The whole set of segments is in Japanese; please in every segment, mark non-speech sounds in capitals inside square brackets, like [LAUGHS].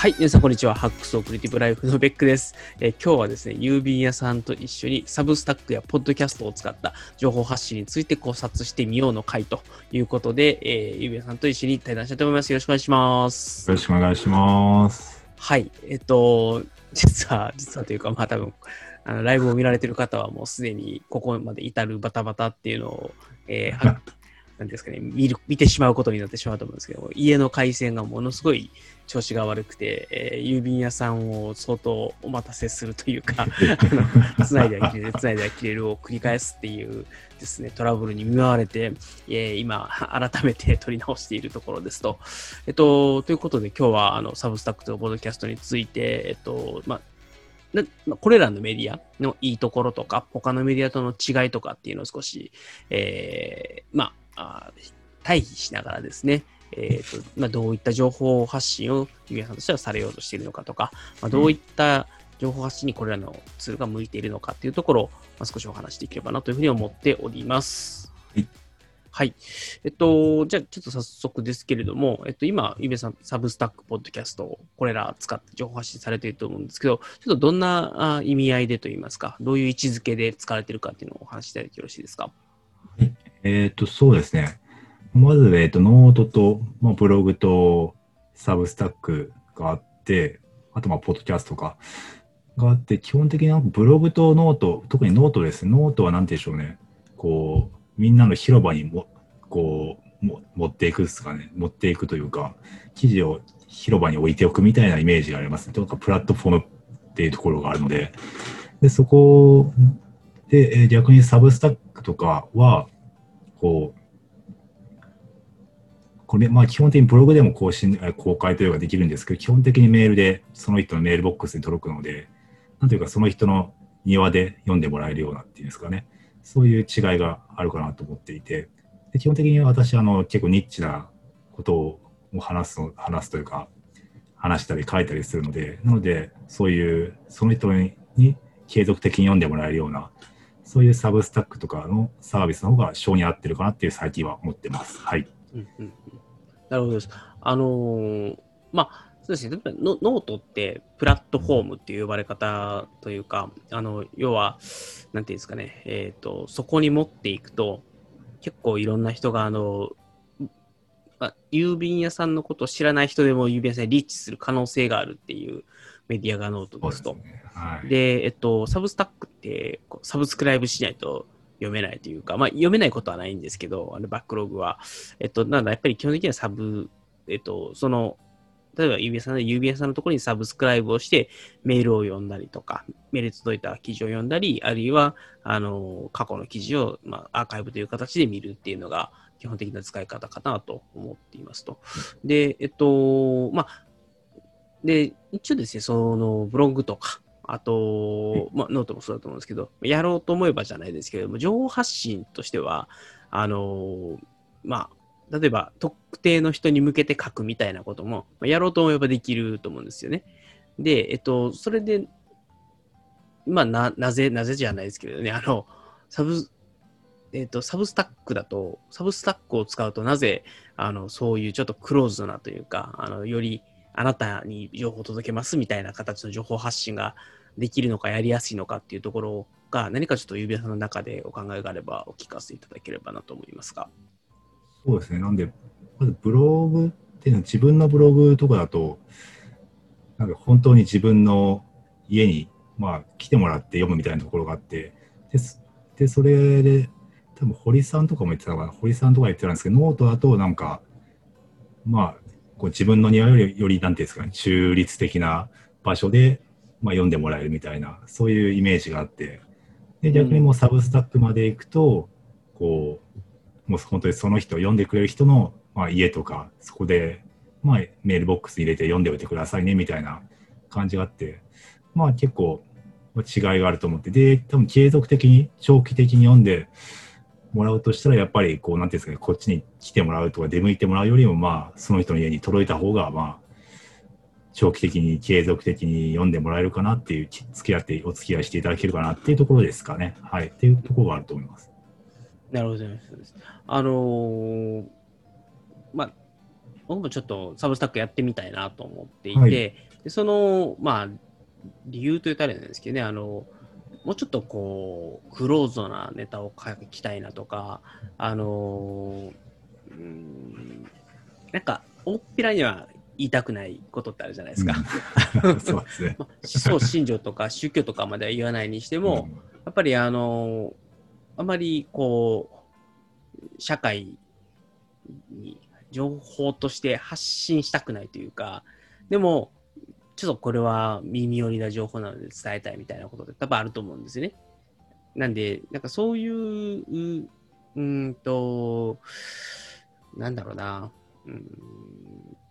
はい、皆さんこんにちは。ハックスオクリティブライフのベックです、えー今日はですね、郵便屋さんと一緒にサブスタックやポッドキャストを使った情報発信について考察してみようの回ということで、えー郵便屋さんと一緒に対談したいと思います。よろしくお願いします。よろしくお願いします。はい、えっと、実は、実はというか、まあ多分、あのライブを見られてる方はもうすでにここまで至るバタバタっていうのを、えーは [LAUGHS] なんですかね、見る、見てしまうことになってしまうと思うんですけども、家の回線がものすごい調子が悪くて、えー郵便屋さんを相当お待たせするというか、[LAUGHS] つないでは切れる、つないでは切れるを繰り返すっていうですね、トラブルに見舞われて、えー今、改めて取り直しているところですと。えっと、ということで今日は、あの、サブスタックとポッドキャストについて、えっと、まあ、これらのメディアのいいところとか、他のメディアとの違いとかっていうのを少し、えーまあ、対比しながらですね、えーとまあ、どういった情報発信をユビアさんとしてはされようとしているのかとか、まあ、どういった情報発信にこれらのツールが向いているのかっていうところを、まあ、少しお話しできればなというふうに思っております。はい。はい。えっと、じゃあちょっと早速ですけれども、えっと、今、ゆべさん、サブスタック、ポッドキャスト、これら使って情報発信されていると思うんですけど、ちょっとどんなあ意味合いでといいますか、どういう位置づけで使われているかっていうのをお話しいただいてよろしいですか？えっ、と、そうですね。まず、えっ、と、ノートと、まあ、ブログと、 Substack があって、あと、まあ、ポッドキャストとかがあって、基本的にはブログと note、特にノートです。ノートは何て言うんでしょうね。こう、みんなの広場にも、こう、も持っていくですかね。持っていくというか、記事を広場に置いておくみたいなイメージがありますね。とか、プラットフォームっていうところがあるので、で、そこで、逆にサブスタックとかは、こう、これ、まあ基本的にブログでも更新、公開というかできるんですけど、基本的にメールでその人のメールボックスに届くので、なんというかその人の庭で読んでもらえるようなっていうんですかね、そういう違いがあるかなと思っていて、で基本的に私、あの、結構ニッチなことを話す、話すというか、話したり書いたりするので、なので、そういう、その人に継続的に読んでもらえるような、そういうサブスタックとかのサービスの方が性に合ってるかなっていう最近は思ってます。はい。なるほどです。あのーまあ、そうですね、ノノートってプラットフォームっていう呼ばれ方というか、あの要は、なんていうんですかね、えっ、と、そこに持っていくと、結構いろんな人が、あの、まあ、郵便屋さんのことを知らない人でも郵便屋さんにリーチする可能性があるっていうメディアがノートですと。ね。はい。で、えっと、 Substack ってサブスクライブしないと読めないというか、まあ、読めないことはないんですけど、あのバックログは。えっと、なんだ、やっぱり基本的にはサブ、えっと、その、例えば郵便屋さんで郵便屋さんのところにサブスクライブをしてメールを読んだりとか、メール届いた記事を読んだり、あるいは、あの、過去の記事を、まあ、アーカイブという形で見るっていうのが基本的な使い方かなと思っていますと。で、えっと、まあ、で、一応ですね、そのブログとか、あと、まあ、ノートもそうだと思うんですけど、やろうと思えばじゃないですけれども、情報発信としては、あの、まあ、例えば特定の人に向けて書くみたいなことも、まあやろうと思えばできると思うんですよね。で、えっと、それで、まあ、な、なぜ、なぜじゃないですけれどね、あの、サブ、えっと、サブスタックだと、サブスタックを使うとなぜ、あの、そういうちょっとクローズドなというか、あの、よりあなたに情報を届けますみたいな形の情報発信ができるのかやりやすいのかっていうところが何かちょっと指輪さんの中でお考えがあればお聞かせいただければなと思いますが。そうですね。なんで、まずブログっていうのは自分のブログとかだと、なんか本当に自分の家に、まあ、来てもらって読むみたいなところがあって、で、それで、多分堀さんとかも言ってたかな、堀さんとか言ってたんですけど、ノートだとなんか、まあ、こう自分の庭より、より、なんていうんですかね、中立的な場所で、まあ、読んでもらえるみたいな、そういうイメージがあって、で、逆にもう Substack まで行くと、こう、もう本当にその人、読んでくれる人の、まあ、家とか、そこで、まあ、メールボックスに入れて読んでおいてくださいね、みたいな感じがあって、まあ結構まあ違いがあると思って、で、多分継続的に、長期的に読んでもらうとしたら、やっぱり、こう、なんていうんですかね、こっちに来てもらうとか、出向いてもらうよりも、まあ、その人の家に届いた方が、まあ、長期的に継続的に読んでもらえるかなっていう、き付き合って、お付き合いしていただけるかなっていうところですかね。はい。っていうところがあると思います。なるほど、です。あのーまあ、僕もちょっとサブスタックやってみたいなと思っていて、はいでその、まあ、理由と言ったらあれなんですけどね、あの、もうちょっとこう、クローズドなネタを書きたいなとか、あの、うん、なんか、大っぴらには言いたくないことってあるじゃないですか。うん [LAUGHS] そうですね。まあ思想、信条とか宗教とかまでは言わないにしても、やっぱりあの、あまりこう、社会に情報として発信したくないというか、でも、ちょっとこれは耳寄りな情報なので伝えたいみたいなことって多分あると思うんですよね。なんで、なんかそういう、うんと、なんだろうな、うーんと、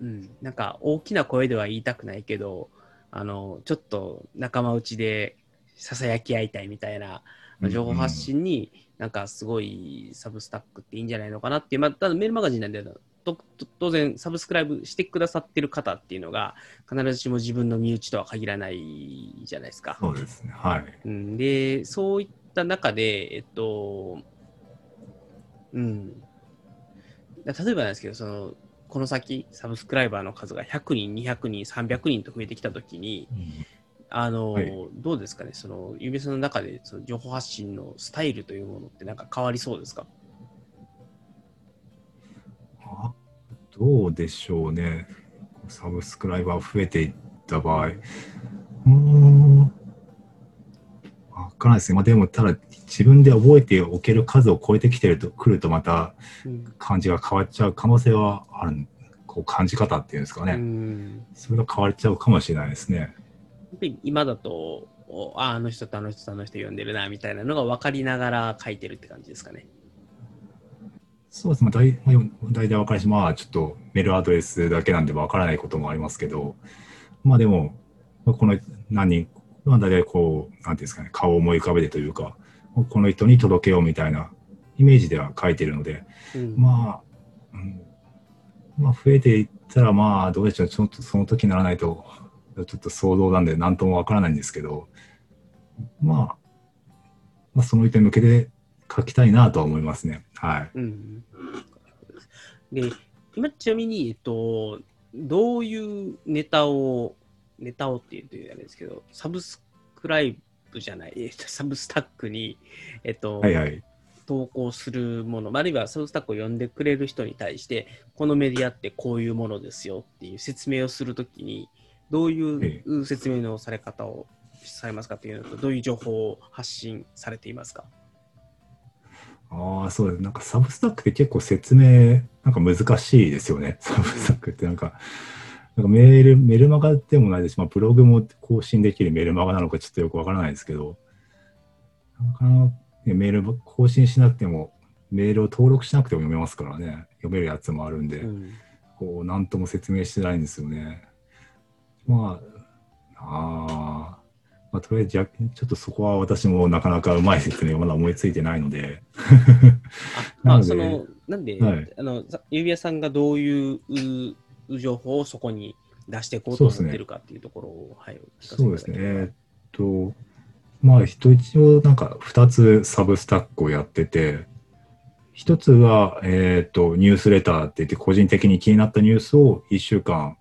うん、なんか大きな声では言いたくないけど、あの、ちょっと仲間内で囁き合いたいみたいな、まあ情報発信に、なんかすごいサブスタックっていいんじゃないのかなっていう、まあ、ただメールマガジンなんで、とと当然サブスクライブしてくださってる方っていうのが、必ずしも自分の身内とは限らないじゃないですか。そうですね。はい。うん、で、そういった中で、えっと、うん。例えばなんですけど、その、この先、サブスクライバーの数が100人、200人、300人と増えてきたときに、あの、はいどうですかね、その、ゆめさんの中で、その情報発信のスタイルというものってなんか変わりそうですか？あどうでしょうね。サブスクライバー増えていった場合。うーん。わからないですね。まあ、でも、ただ、自分で覚えておける数を超えてきてると、くるとまたうん。感じが変わっちゃう可能性はある。こう感じ方っていうんですかね。うんそれが変わっちゃうかもしれないですね。今だと、おああの人とあの人とあの人呼んでるなみたいなのが分かりながら書いてるって感じですかね。そうですね。大まあ大体わかるし、まあ、ちょっとメールアドレスだけなんでわからないこともありますけど、まあでも、まあこの何人、まあ大体こう、なんていうんですかね、顔を思い浮かべてというか、この人に届けようみたいなイメージでは書いてるので、うんまあ、うん、まあ増えていったら、まあどうでしょう、ちょっとその時にならないと、ちょっと想像なんで何ともわからないんですけど、まあ、まあその人に向けて書きたいなとは思いますね。はい。うん、で、今ちなみに、えっと、どういうネタを、ネタをって言うとあれですけど、サブスクライブじゃない、えっと、サブスタックに、えっと、はいはい。投稿するもの、あるいはサブスタックを呼んでくれる人に対して、このメディアってこういうものですよっていう説明をするときに、どうえいう説明のされ方をされますかっていうのと、どういう情報を発信されていますか？ああ、そうです。なんかサブスタックって結構説明、なんか難しいですよね。サブスタックってなんか、なんかメール、メルマガでもないです。し、まあ、ブログも更新できるメルマガなのかちょっとよくわからないですけど、なかなかねメール更新しなくても、メールを登録しなくても読めますからね。読めるやつもあるんで、うん。こう、なんとも説明してないんですよね。まあ、ああ、まあ、とりあえずじゃ、ちょっとそこは私もなかなかうまい説明まだ思いついてないので、あまあ、[LAUGHS] なのでその、なんで、はい。あの、さ指輪さんがどういうう情報をそこに出していこうと思ってるかっていうところを、はい、そうですね。えーっと、まあ、人一応なんか2つサブスタックをやってて、一つは、えーっと、ニュースレターって言って、個人的に気になったニュースを1週間、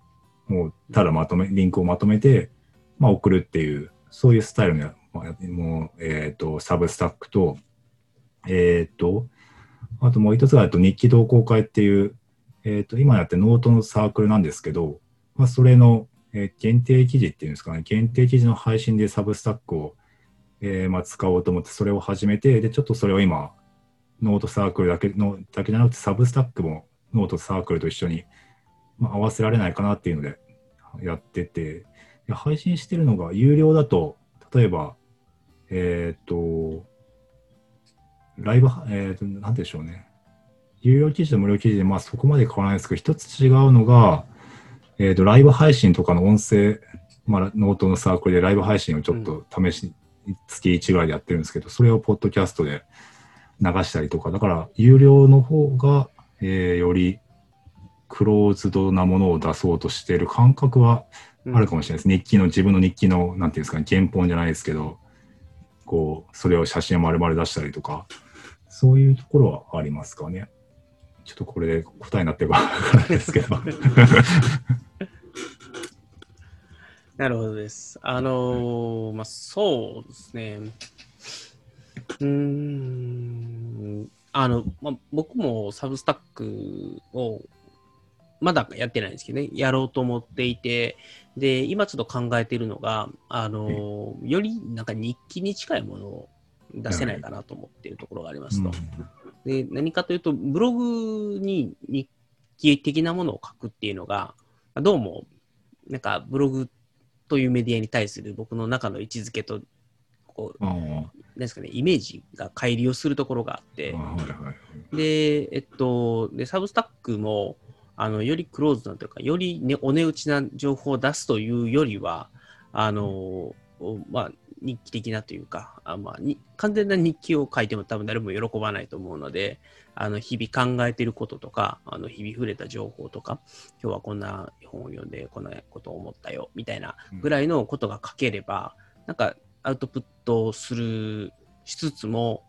もう、ただまとめ、リンクをまとめて、まあ、送るっていう、そういうスタイルの、まあ、もう、えーっと、 Substack と、えーっと、あともう一つが、えっと日記同好会っていう、えーと、今やってノートのサークルなんですけど、まあ、それの、えー限定記事っていうんですかね、限定記事の配信で Substack を、えーまあ、使おうと思って、それを始めて、で、ちょっとそれを今、ノートサークルだけのだけじゃなくて、 Substack もノートサークルと一緒に、まあ、合わせられないかなっていうのでやってて、で配信してるのが有料だと、例えば、えっ、と、ライブ、えっ、と、なんでしょうね。有料記事と無料記事で、まあそこまで変わらないですけど、一つ違うのが、えっ、と、ライブ配信とかの音声、まあ、ノートのサークルでライブ配信をちょっと試し、月1ぐらいでやってるんですけど、それをポッドキャストで流したりとか、だから、有料の方が、えーよりクローズドなものを出そうとしている感覚はあるかもしれないです。日記の、自分の日記の、なんていうんですかね、原本じゃないですけど、こう、それを写真を丸々出したりとか、そういうところはありますかね。ちょっとこれで答えになってるか [LAUGHS] わからないですけど。なるほどです。あのーまあ、そうですね。うーん、あの、まあ、僕もサブスタックをまだやってないんですけどね、やろうと思っていて、で、今ちょっと考えているのが、あのーよりなんか日記に近いものを出せないかなと思っているところがありますと。で、何かというと、ブログに日記的なものを書くっていうのが、どうも、なんかブログというメディアに対する僕の中の位置づけと、こう、なんですかね、イメージが乖離をするところがあって。で、えっと、で、サブスタックも、あの、よりクローズなというか、より、ね、お値打ちな情報を出すというよりは、あの、まあ、日記的なというか、あまあ、に完全な日記を書いても多分誰も喜ばないと思うので、あの、日々考えていることとか、あの、日々触れた情報とか、今日はこんな本を読んで、こんなことを思ったよ、みたいなぐらいのことが書ければ、なんか、アウトプットする、しつつも、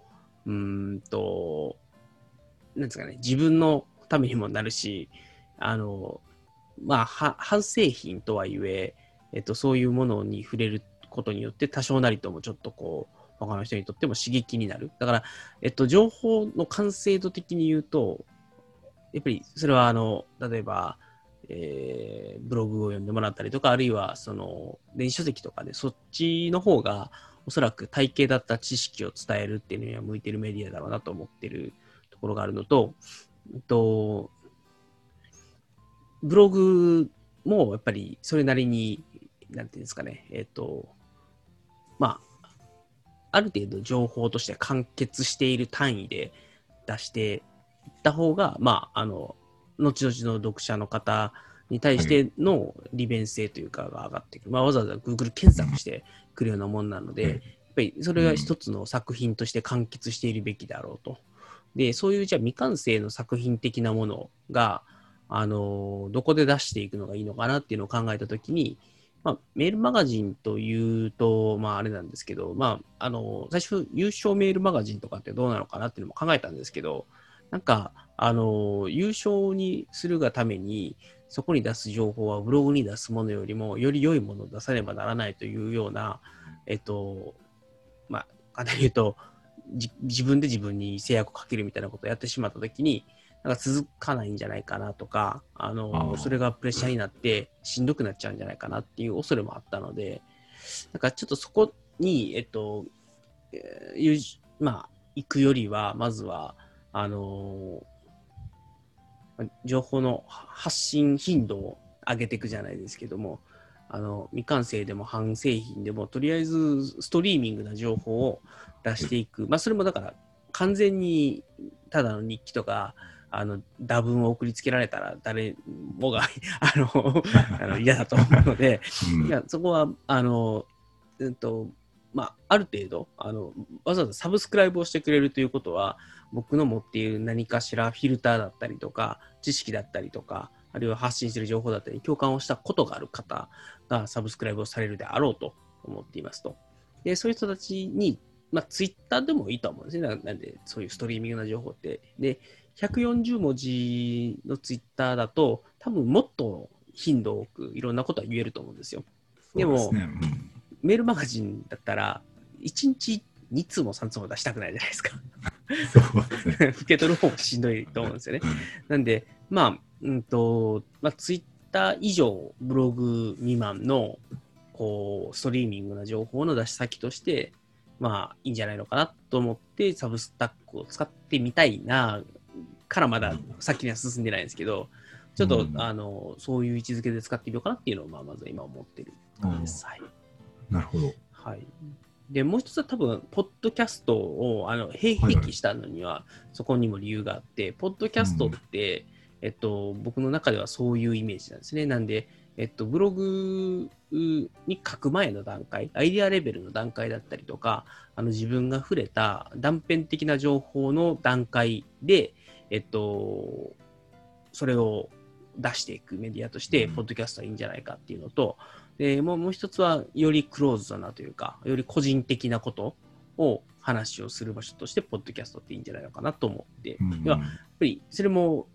うんと、なんですかね、自分のためにもなるし、あの、まあ、は反製品とはいえ、えっと、そういうものに触れることによって、多少なりともちょっとこう、他の人にとっても刺激になる。だから、えっと、情報の完成度的に言うと、やっぱりそれは、あの、例えば、えーブログを読んでもらったりとか、あるいは、その、電子書籍とかで、そっちの方が、おそらく体系だった知識を伝えるっていうのには向いてるメディアだろうなと思ってるところがあるのと、えっと、ブログもやっぱりそれなりに、なんていうんですかね、えっと、まあ、ある程度情報として完結している単位で出していった方が、まあ、あの、後々の読者の方に対しての利便性というかが上がってくる。まあ、わざわざ Google 検索してくるようなもんなので、うんやっぱりそれが一つの作品として完結しているべきであろうと。で、そういうじゃあ未完成の作品的なものが、あの、どこで出していくのがいいのかなっていうのを考えたときに、まあ、メールマガジンというと、まあ、あれなんですけど、まあ、あの、最初、優勝メールマガジンとかってどうなのかなっていうのも考えたんですけど、なんか、あの、優勝にするがために、そこに出す情報はブログに出すものよりも、より良いものを出さねばならないというような、えっと、まあ、簡単に言うと、自分で自分に制約をかけるみたいなことをやってしまったときに、なんか続かないんじゃないかなとか、あの、それがプレッシャーになってしんどくなっちゃうんじゃないかなっていう恐れもあったので、なんかちょっとそこに、えっと、えーまあ、行くよりは、まずは、あのまあ情報の発信頻度を上げていくじゃないですけども、あの未完成でも半製品でも、とりあえずストリーミングな情報を出していく、まあ、それもだから、完全にただの日記とか、あの打文を送りつけられたら、誰もが [LAUGHS] あのあの [LAUGHS] 嫌だと思うので、うんいや、そこは、あの、うんと、まあ、ある程度あの、わざわざサブスクライブをしてくれるということは、僕の持っている何かしらフィルターだったりとか、知識だったりとか、あるいは発信している情報だったり、共感をしたことがある方がサブスクライブをされるであろうと思っていますと。で、そういう人たちに、まあ、ツイッターでもいいと思うんですね。ななんで、そういうストリーミングな情報って。で、140文字のツイッターだと、多分もっと頻度多くいろんなことは言えると思うんですよ。でもねうんメールマガジンだったら、1日2通も3通も出したくないじゃないですか。そうですね。[LAUGHS] 受け取る方もしんどいと思うんですよね。なんで、まあ、うんと、まあ、ツイッター以上、ブログ未満の、こう、ストリーミングな情報の出し先として、まあ、いいんじゃないのかなと思って、サブスタックを使ってみたいな、からまだ先には進んでないんですけど、ちょっと、うんあの、そういう位置づけで使ってみようかなっていうのを、まあ、まず今思ってるです。はい。なるほど。はい。で、もう一つは多分、ポッドキャストをあの併はいはい併記したのには、そこにも理由があって、ポッドキャストって、えっと、僕の中ではそういうイメージなんですね。なんで、えっと、ブログに書く前の段階、アイデアレベルの段階だったりとか、あの自分が触れた断片的な情報の段階で、えっと、それを出していくメディアとして、うん。ポッドキャストはいいんじゃないかっていうのと、でもうもう一つは、よりクローズだなというか、より個人的なことを話をする場所として、ポッドキャストっていいんじゃないのかなと思って、うん。やっぱりそれも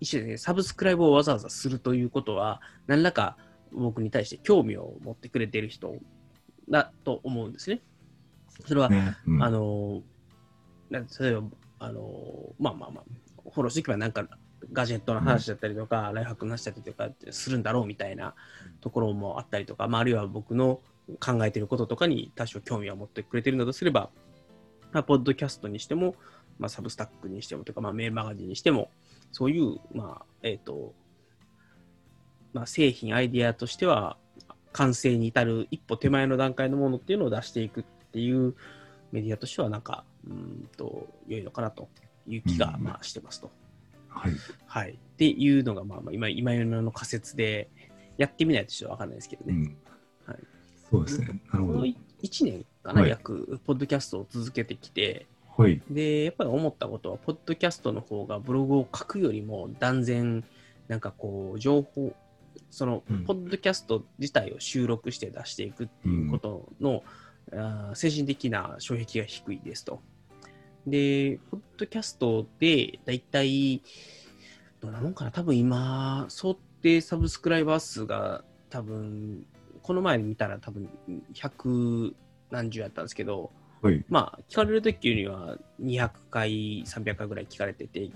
一緒でね、サブスクライブをわざわざするということは、何らか僕に対して興味を持ってくれてる人だと思うんですね。それは、ねうん。あの、例えば、あの、まあまあまあ、フォローしていけばなんかガジェットの話だったりとか、ライフハックの話だったりとかってするんだろうみたいなところもあったりとか、まあ、あるいは僕の考えていることとかに多少興味を持ってくれてるのだとすれば、まあ、ポッドキャストにしても、まあ、サブスタックにしてもとか、まあ、メールマガジンにしても、そういう、まあ、えっ、と、まあ、製品、アイディアとしては、完成に至る一歩手前の段階のものっていうのを出していくっていうメディアとしては、なんか、うーんと、良いのかなという気が、うんまあ、してますと。はい。はい。っていうのが、まあ、まあ今、今の仮説で、やってみないとちょっとわかんないですけどね。うんはいそうですね。なるほどこの。1年かな、はい約、ポッドキャストを続けてきて、はい。で、やっぱり思ったことは、ポッドキャストの方がブログを書くよりも断然、なんかこう、情報、そのうん、ポッドキャスト自体を収録して出していくっていうことの、あー精神的な障壁が低いですと。で、ポッドキャストで、だいたい、どんなもんかな、多分今、想定サブスクライバー数が、多分、この前見たら多分、百何十やったんですけど、はい。まあ、聞かれるときには200回、300回ぐらい聞かれてて、で、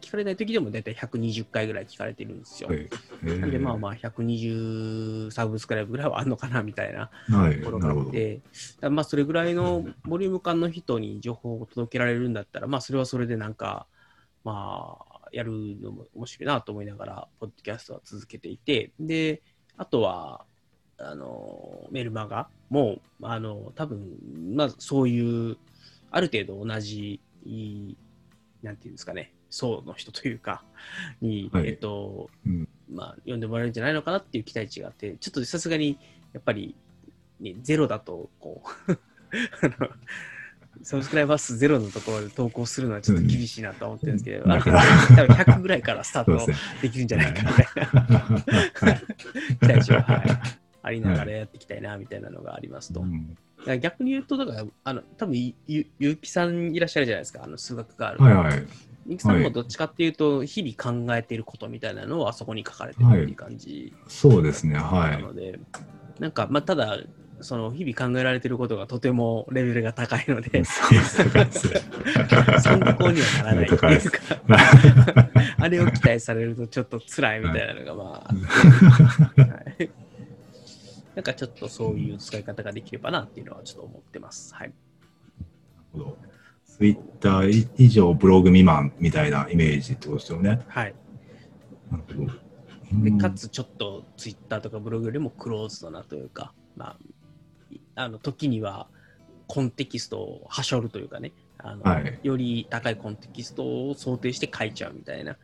聞かれないときでも大体120回ぐらい聞かれてるんですよ。はい。えなんで、まああ。まあ、120サブスクライブぐらいはあるのかなみたいなはい。ところ。があって、だからまあ、それぐらいのボリューム感の人に情報を届けられるんだったら、まあ、それはそれでなんか、まあ、やるのも面白いなと思いながら、ポッドキャストは続けていて、で、あとは、あの、メルマガ？も、あの、多分、まあ、そういう、ある程度同じ、いなんていうんですかね、層の人というか、に、はい。えっと、うん。まあ、読んでもらえるんじゃないのかなっていう期待値があって、ちょっとさすがに、やっぱり、ね、ゼロだと、こう、[LAUGHS] あの、サブスクライバー数ゼロのところで投稿するのはちょっと厳しいなと思ってるんですけど、うん。ある程度、[LAUGHS] 多分100ぐらいからスタートできるんじゃないかみたいな。[LAUGHS] はい。期待値は、はい、ありながらやっていきたいなみたいなのがありますと。逆に言うと、だから、あの、多分ゆ、ゆきさんいらっしゃるじゃないですか、あの、数学がある。はいはい。ゆうきさんもどっちかっていうと、日々考えていることみたいなのをあそこに書かれてるっていう感じそうですね。は。ないので、なんか、まあ、ただ、その日々考えられていることがとてもレベルが高いので、[LAUGHS] 参考にはならないっていうか、[LAUGHS] [LAUGHS] あれを期待されるとちょっと辛いみたいなのが、まあ、はいなんかちょっとそういう使い方ができればなっていうのはちょっと思ってます。はい。ツイッター以上ブログ未満みたいなイメージってことですよね。はい。なるほど。でうんかつちょっとツイッターとかブログよりもクローズドなというか、まあ、いあの時にはコンテキストをはしょるというかね、あのはいより高いコンテキストを想定して書いちゃうみたいな。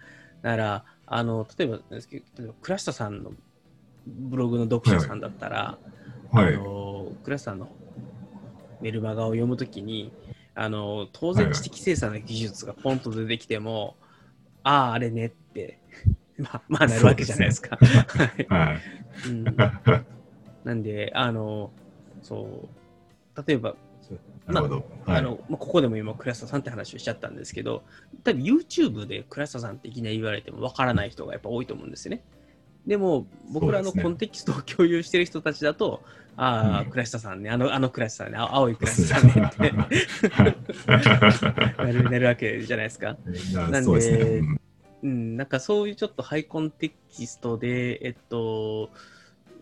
だから、あの例えばなんですけど、例えば倉下さんのブログの読者さんだったら、あはい。の倉下さんのメルマガを読むときに、あの当然知的生産の技術がポンと出てきても、ああ、あれねって、[LAUGHS] まあ、まあなるわけじゃないですか。なんで、あの、そう、例えば。あのまあ、ここでも今、倉下さんって話をしちゃったんですけど、多分 YouTube で倉下さんっていきなり言われてもわからない人がやっぱ多いと思うんですよね。でも、僕らのコンテキストを共有してる人たちだと、ああ、うん。倉下さんね、あの、あの倉下さんね、あ青い倉下さんねってなるなるわけじゃないですか。なんでうん、なんかそういうちょっとハイコンテキストで、えっと、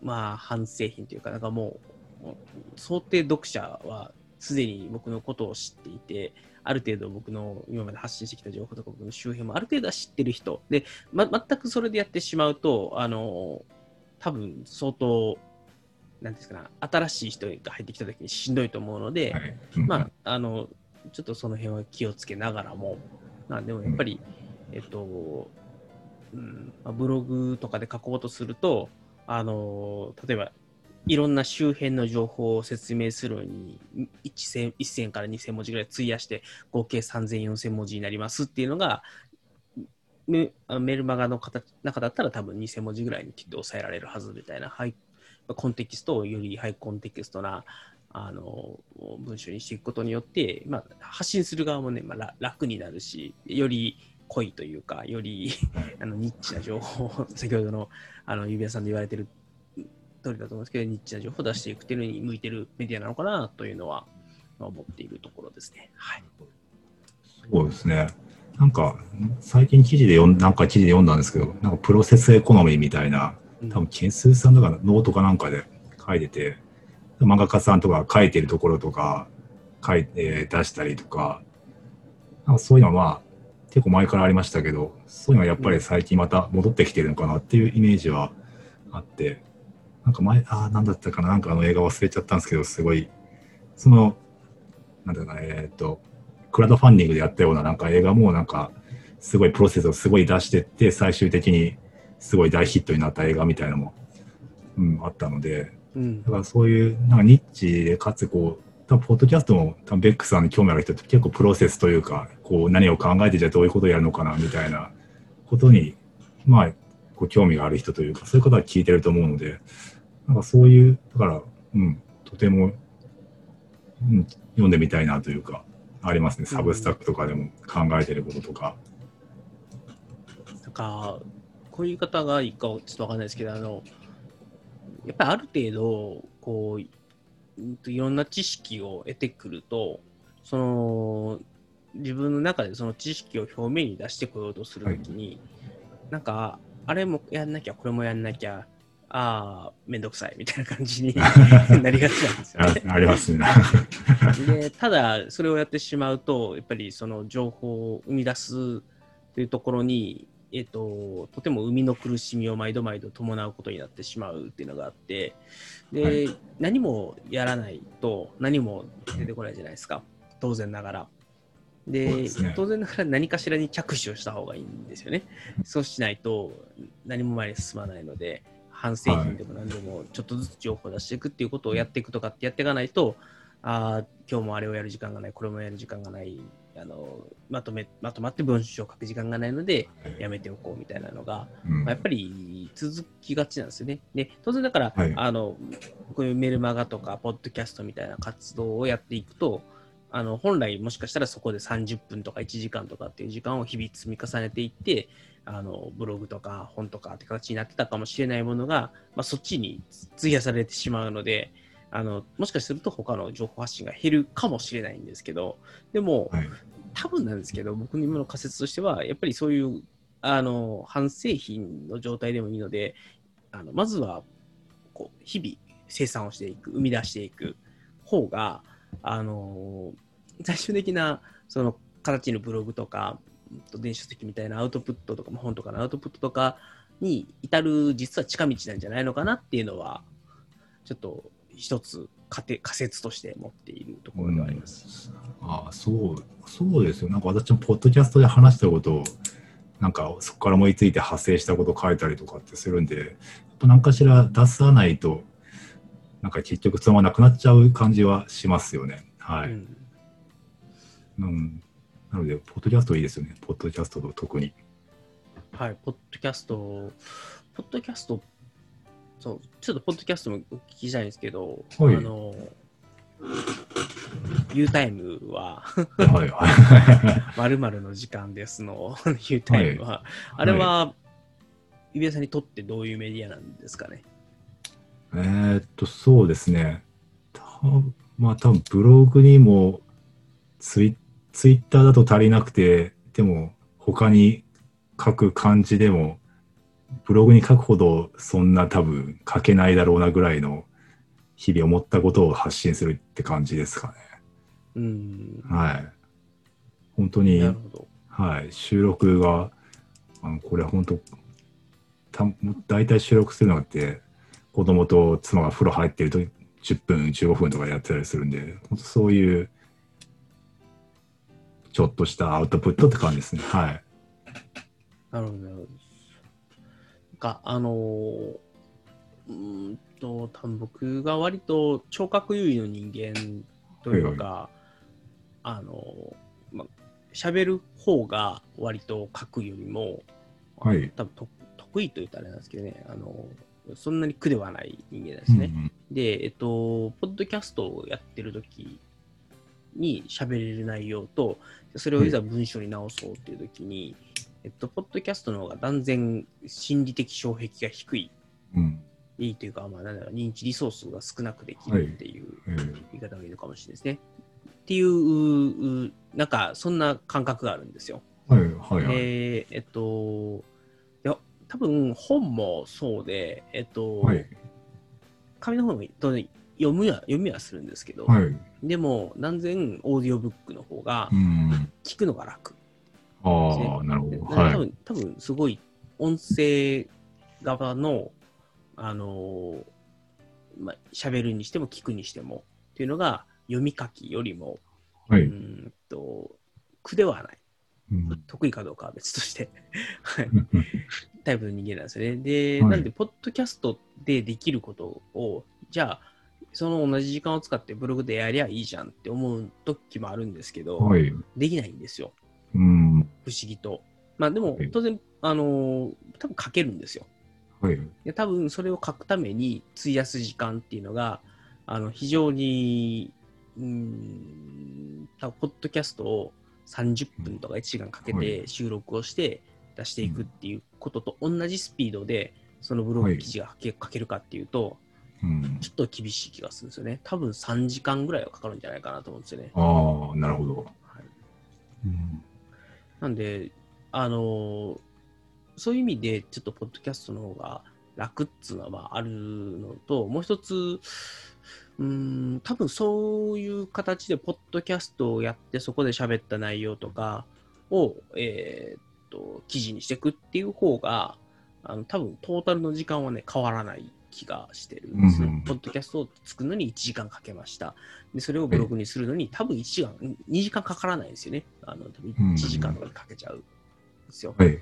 まあ、反製品というか、なんかもう、想定読者はすでに僕のことを知っていて、ある程度僕の今まで発信してきた情報とか僕の周辺もある程度は知ってる人。で、ま、全くそれでやってしまうと、あの、多分相当、なんですかな、新しい人が入ってきた時にしんどいと思うので、はいうんまあ、[LAUGHS] あの、ちょっとその辺は気をつけながらも、まあ、でもやっぱり、えっと、うんまあ、ブログとかで書こうとすると、あの、例えば、いろんな周辺の情報を説明するのに1000、千から2000文字ぐらい費やして、合計3000、4000文字になりますっていうのが、メルマガの形中だったら多分2000文字ぐらいにきっと抑えられるはずみたいな、ハイコンテキストをよりハイコンテキストなあの文章にしていくことによって、まあ、発信する側もね、まあ、楽になるし、より濃いというか、より [LAUGHS] あのニッチな情報、先ほどのあの指輪さんで言われてる通りだと思うんですけど、ニッチな情報を出していくっていうのに向いてるメディアなのかなというのは、まあ思っているところですね。はい。そうですね。なんか、最近記事で読ん、なんか記事で読んだんですけど、なんかプロセスエコノミーみたいな、うん多分、ケンスーさんとかノートかなんかで書いてて、漫画家さんとか書いてるところとか、書いて、出したりとか、なんかそういうのはまあ、結構前からありましたけど、そういうのはやっぱり最近また戻ってきてるのかなっていうイメージはあって、なんか前、ああ、なんだったかな、なんかあの映画忘れちゃったんですけど、すごい、その、なんだろうな、えーっと、クラウドファンディングでやったようななんか映画もなんか、すごいプロセスをすごい出してって、最終的にすごい大ヒットになった映画みたいなのも、うん、あったので、うん。だからそういう、なんかニッチで、かつこう、多分ポッドキャストも、多分ベックさんに興味ある人って結構プロセスというか、こう何を考えてじゃあどういうことをやるのかなみたいなことに、まあ、こう興味がある人というか、そういう方は聞いてると思うので、なんかそういう、だから、うん、とても、うん、読んでみたいなというか、ありますね。サブスタックとかでも考えてることとか。なんか、こういう方がいいかちょっとわかんないですけど、あの、やっぱりある程度、こう、いろんな知識を得てくると、その、自分の中でその知識を表面に出してこようとするときに、なんか、あれもやんなきゃ、これもやんなきゃ、ああ、めんどくさいみたいな感じに [LAUGHS] なりがちなんですよあね。ありますね。でただそれをやってしまうとやっぱりその情報を生み出すというところに、えっととても生みの苦しみを毎度毎度伴うことになってしまうっていうのがあってで、は何もやらないと何も出てこないじゃないですか当然ながら。でね当然ながら何かしらに着手をした方がいいんですよね。そうしないと何も前に進まないので、半製品でも何でもちょっとずつ情報を出していくっていうことをやっていくとかってやっていかないと、ああ、今日もあれをやる時間がない、これもやる時間がない、あのまとめまとまって文章を書く時間がないので、やめておこうみたいなのが、うん。まあやっぱり続きがちなんですよね。で、当然だから、はい。あの、こういうメルマガとか、ポッドキャストみたいな活動をやっていくと、あの本来もしかしたらそこで30分とか1時間とかっていう時間を日々積み重ねていって、あのブログとか本とかって形になってたかもしれないものが、まあ、そっちに費やされてしまうので、あのもしかすると他の情報発信が減るかもしれないんですけど、でも、はい。多分なんですけど、僕の今の仮説としては、やっぱりそういうあの半製品の状態でもいいので、あのまずはこう日々生産をしていく、生み出していく方が、あの最終的なその形のブログとか、電子書籍みたいなアウトプットとか、まあ本とかのアウトプットとかに至る実は近道なんじゃないのかなっていうのは、ちょっと一つ仮定仮説として持っているところではあります。ああ、そう、そうですよ。なんか私もポッドキャストで話したことを、なんかそこから思いついて派生したことを書いたりとかってするんで、やっぱ何かしら出さないと、なんか結局そのままなくなっちゃう感じはしますよね。はい。うんうん。なので、ポッドキャストいいですよね。ポッドキャストと特に。はい、ポッドキャスト、ポッドキャスト、そう、ちょっとポッドキャストもお聞きしたいんですけど、はいあの、ユータイムは、はいは [LAUGHS] まるの時間ですの、ユータイムは、あれは、指輪さんにとってどういうメディアなんですかね？い。えーっと、そうですね。たまあ多分ブログにもツイ、ツイッターだと足りなくて、でも他に書く感じでも、ブログに書くほどそんな多分書けないだろうなぐらいの日々思ったことを発信するって感じですかね。うん、はい。本当に。はい、収録が、あのこれ本当、た大体収録するのって、子供と妻が風呂入ってると10分、15分とかやってたりするんで、本当そういう、ちょっとしたアウトプットって感じですね。はい。なるほど、なんか、あのーうーんと、多分僕が割と聴覚優位の人間というか、あのーま、喋る方が割と書くよりも、はい多分と得意と言ったらあれなんですけどね、あのそんなに苦ではない人間ですね。うんで、えっと、ポッドキャストをやってる時に喋れる内容と、それをいざ文章に直そうっていう時に、えっと、ポッドキャストの方が断然心理的障壁が低い、うん。いいというか、まあ、なんだろう、認知リソースが少なくできるっていうえー言い方がいいのかもしれないですね。っていう、うなんか、そんな感覚があるんですよ。はいはいはい。で、えっと、いや、多分本もそうで、えっと、はい。紙の本も当然読むは読みはするんですけど、はい。でも断然オーディオブックの方がうん。聞くのが楽。ああ、なるほでど。はい。多分多分すごい音声側のあのーまあ喋るにしても聞くにしてもっていうのが読み書きよりも、はい。うーんと苦ではない。うん得意かどうかは別として [LAUGHS] はいタイプの人間なんですよね。で、はいなんで、ポッドキャストでできることを、じゃあ、その同じ時間を使ってブログでやりゃいいじゃんって思う時もあるんですけど、はい。できないんですよ。うん。不思議と。まあでもはい、当然、あのー多分書けるんですよ。はい。で多分それを書くために費やす時間っていうのが、あの非常に、うーん、多分ポッドキャストを30分とか1時間かけはて収録をして出していくっていうことと同じスピードで、そのブログ記事が書けるかっていうと、うん。ちょっと厳しい気がするんですよね。多分3時間ぐらいはかかるんじゃないかなと思うんですよね。ああ、なるほど。はいうんなんで、あのーそういう意味で、ちょっとポッドキャストの方が楽っつうのはまああるのと、もう一つ、うーん、多分そういう形でポッドキャストをやって、そこで喋った内容とかを、えーっと、記事にしていくっていう方が、あの多分トータルの時間はね、変わらない気がしてる。うんうんポッドキャストを作るのに1時間かけました。で、それをブログにするのに、多分1時間、2時間かからないんですよね。あの、多分1時間とかでかけちゃうんですよ。はい。っ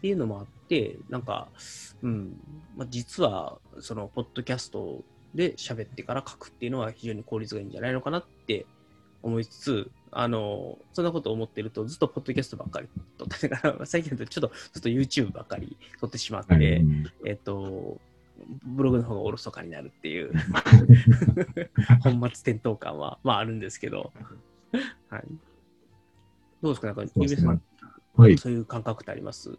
ていうのもあって、なんか、うん、まあ、実は、その、ポッドキャストで喋ってから書くっていうのは非常に効率がいいんじゃないのかなって思いつつ、あの、そんなことを思ってると、ずっとポッドキャストばっかり撮ってたから、最近だとちょっと、ずっと YouTube ばっかり撮ってしまって、はいえっと、ブログの方がおろそかになるっていう、[LAUGHS] 本末転倒感は、まああるんですけど、はい。どうですか？なんか、ゆめさん、はい。そういう感覚ってあります？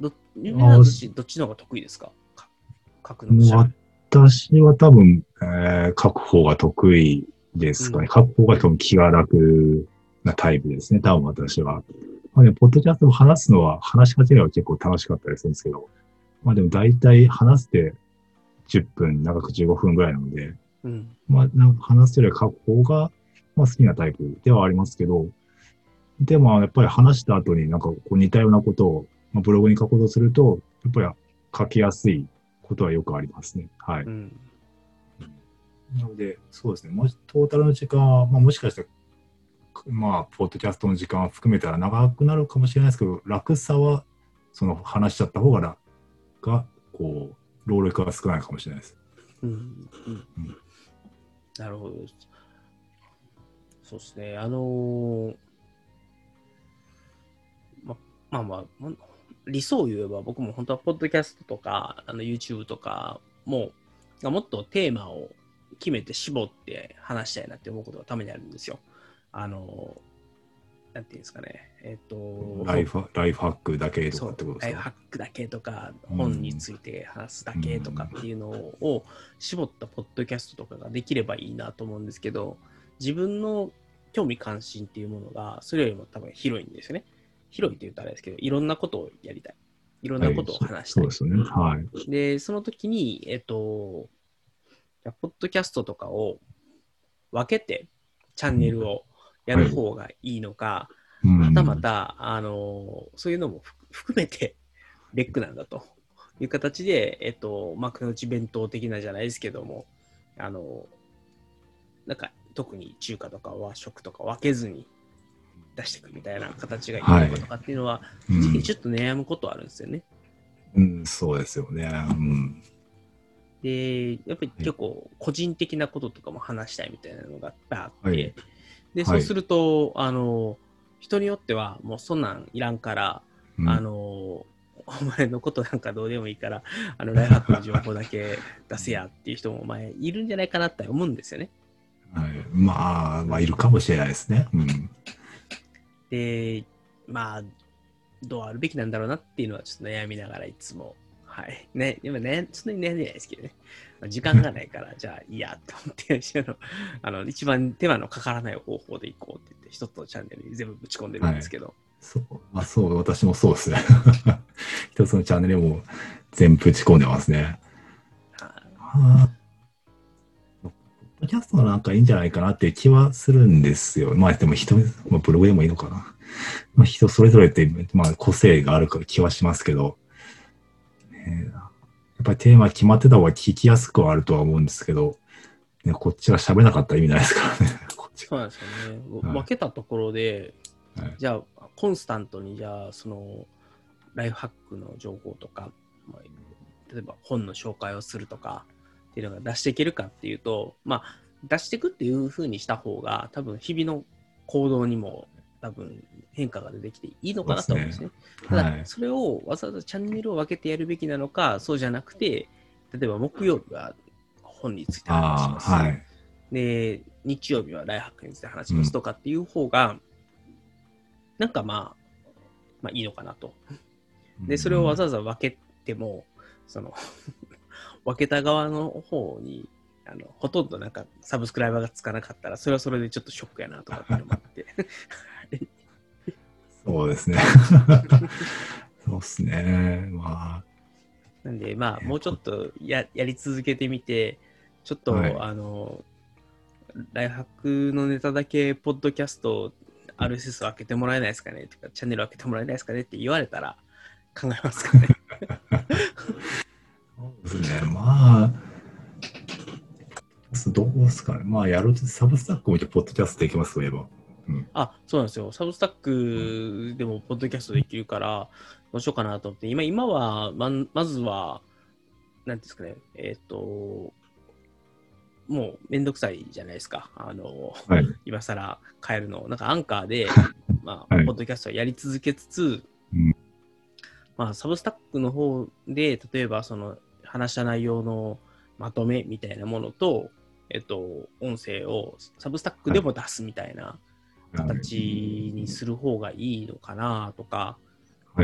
ど、ゆめさんどっちどっちの方が得意ですか？か書くの私は多分、えー書く方が得意ですかね。うん書く方が多分気が楽なタイプですね。多分私は。まあね、ポッドキャストを話すのは、話し始めは結構楽しかったりするんですけど、まあでも大体話して10分、長く15分ぐらいなので、うん。まあなんか話すよりは書く方が、まあ好きなタイプではありますけど、でもやっぱり話した後になんかこう似たようなことを、まあ、ブログに書こうとすると、やっぱり書きやすいことはよくありますね。はい。うん。なので、そうですね、もしトータルの時間は、まあ、もしかしたら、まあ、ポッドキャストの時間を含めたら長くなるかもしれないですけど、楽さは、その話しちゃった方が楽が、こう、労力が少ないかもしれないです。うん。なるほど。そうですね。あのーままあまあ、理想を言えば僕も本当はポッドキャストとかあの YouTube とかももっとテーマを決めて絞って話したいなって思うことがためにあるんですよ。あのなんていうんですかね。えっ、と、ライフライフハックだけとかってことですか？ライフハックだけとか、うん本について話すだけとかっていうのを絞ったポッドキャストとかができればいいなと思うんですけど、自分の興味関心っていうものがそれよりも多分広いんですよね。広いって言うとあれですけど、いろんなことをやりたい。いろんなことを話したい。そうですよね。はい。で、その時に、えっと、じゃあポッドキャストとかを分けてチャンネルをやる方がいいのか、うんまたまた、あの、そういうのも含含めて、レックなんだという形で、えっと、幕の内弁当的なじゃないですけども、あの、なんか、特に中華とか和食とか分けずに出していくみたいな形がいいのかとかっていうのは、うん正直ちょっと悩むことあるんですよね。うん、そうですよね。うん。で、やっぱり結構個人的なこととかも話したいみたいなのがあって、はいで、そうすると、あの、人によってはもうそんなんいらんから、うんあの、お前のことなんかどうでもいいから、あの、ライフハックの情報だけ出せやっていう人も、前いるんじゃないかなって思うんですよね。はい、まあ、まあ、いるかもしれないですね。うん。で、まあ、どうあるべきなんだろうなっていうのはちょっと悩みながらいつも、はい。ね、でもね、そんなに悩んでないですけどね。時間がないから、じゃあいいやと思って、あの、一番手間のかからない方法でいこうって言って、一つのチャンネルに全部ぶち込んでるんですけど、そう、まあ、そう、私もそうですね。一つのチャンネルも全部打ち込んでますね。あポッドキャストなんかいいんじゃないかなって気はするんですよ。まあでも人、まあ、ブログでもいいのかな。まあ、人それぞれって、まあ、個性があるから気はしますけど、ねっぱりテーマ決まってた方が聞きやすくはあるとは思うんですけど、ね、こっちが喋れなかったら意味ないですからね。[LAUGHS] こっちそうなんですよね。はい分けたところで、はいじゃあ、コンスタントに、じゃあ、その、ライフハックの情報とか、まあ例えば本の紹介をするとか、っていうのが出していけるかっていうと、まあ、出していくっていうふうにした方が、多分、日々の行動にも、多分、変化が出てきていいのかなと思うんですね。ただ、はい。それをわざわざチャンネルを分けてやるべきなのか、そうじゃなくて、例えば木曜日は本について話します。はい。で、日曜日はライフハックについて話しますとかっていう方が、なんかまあ、まあいいのかなと。で、それをわざわざ分けても、その、[LAUGHS] 分けた側の方に、あの、ほとんどなんかサブスクライバーがつかなかったら、それはそれでちょっとショックやなとかっていうのもあって。[LAUGHS] そうですね。[LAUGHS] そうですね。まなんで、まあ、もうちょっとややり続けてみて、ちょっと、はいあの、ライフハックのネタだけ、ポッドキャスト、RSS を開けてもらえないですかねとか、チャンネル開けてもらえないですかねって言われたら、考えますかね。あ、[LAUGHS] そうですね。まあ、どうですかね。まあ、やると、サブスタックもポッドキャストできますと言えば。あ、そうなんですよ。サブスタックでも、ポッドキャストできるから、どうしようかなと思って、今、今は、ままずは、なんですかね、えっ、と、もうめんどくさいじゃないですか。あの、はい。今更変えるの。を、なんかアンカーで、[LAUGHS] まあ、はい。ポッドキャストをやり続けつつ、うん。まあ、サブスタックの方で、例えば、その、話した内容のまとめみたいなものと、えっと、音声をサブスタックでも出すみたいな形にする方がいいのかなとか、はい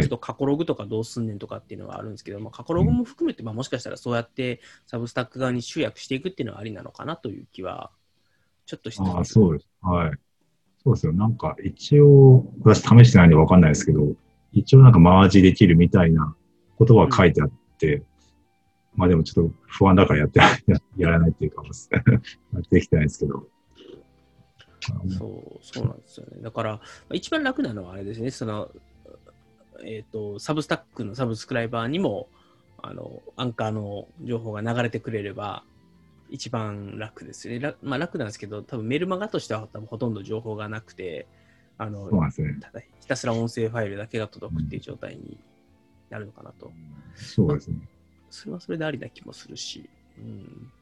ちょっと過去ログとかどうすんねんとかっていうのはあるんですけど、まあ、過去ログも含めて、まあ、もしかしたらそうやってサブスタック側に集約していくっていうのはありなのかなという気は、ちょっとしてます。そうです。はい。そうですよ。なんか、一応、私試してないんでわかんないですけど、一応なんかマージできるみたいなことは書いてあって、まあでもちょっと不安だからやって、ややらないっていうか、[LAUGHS] やってきてないですけど。そう、そうなんですよね。だから、まあ一番楽なのはあれですね、その、えっ、と、サブスタックのサブスクライバーにも、あの、アンカーの情報が流れてくれれば、一番楽ですよね。楽まあ楽なんですけど、多分メルマガとしては多分ほとんど情報がなくて、あの、ね。ただひたすら音声ファイルだけが届くっていう状態になるのかなと。そうですね。それはそれでありな気もするし。うん。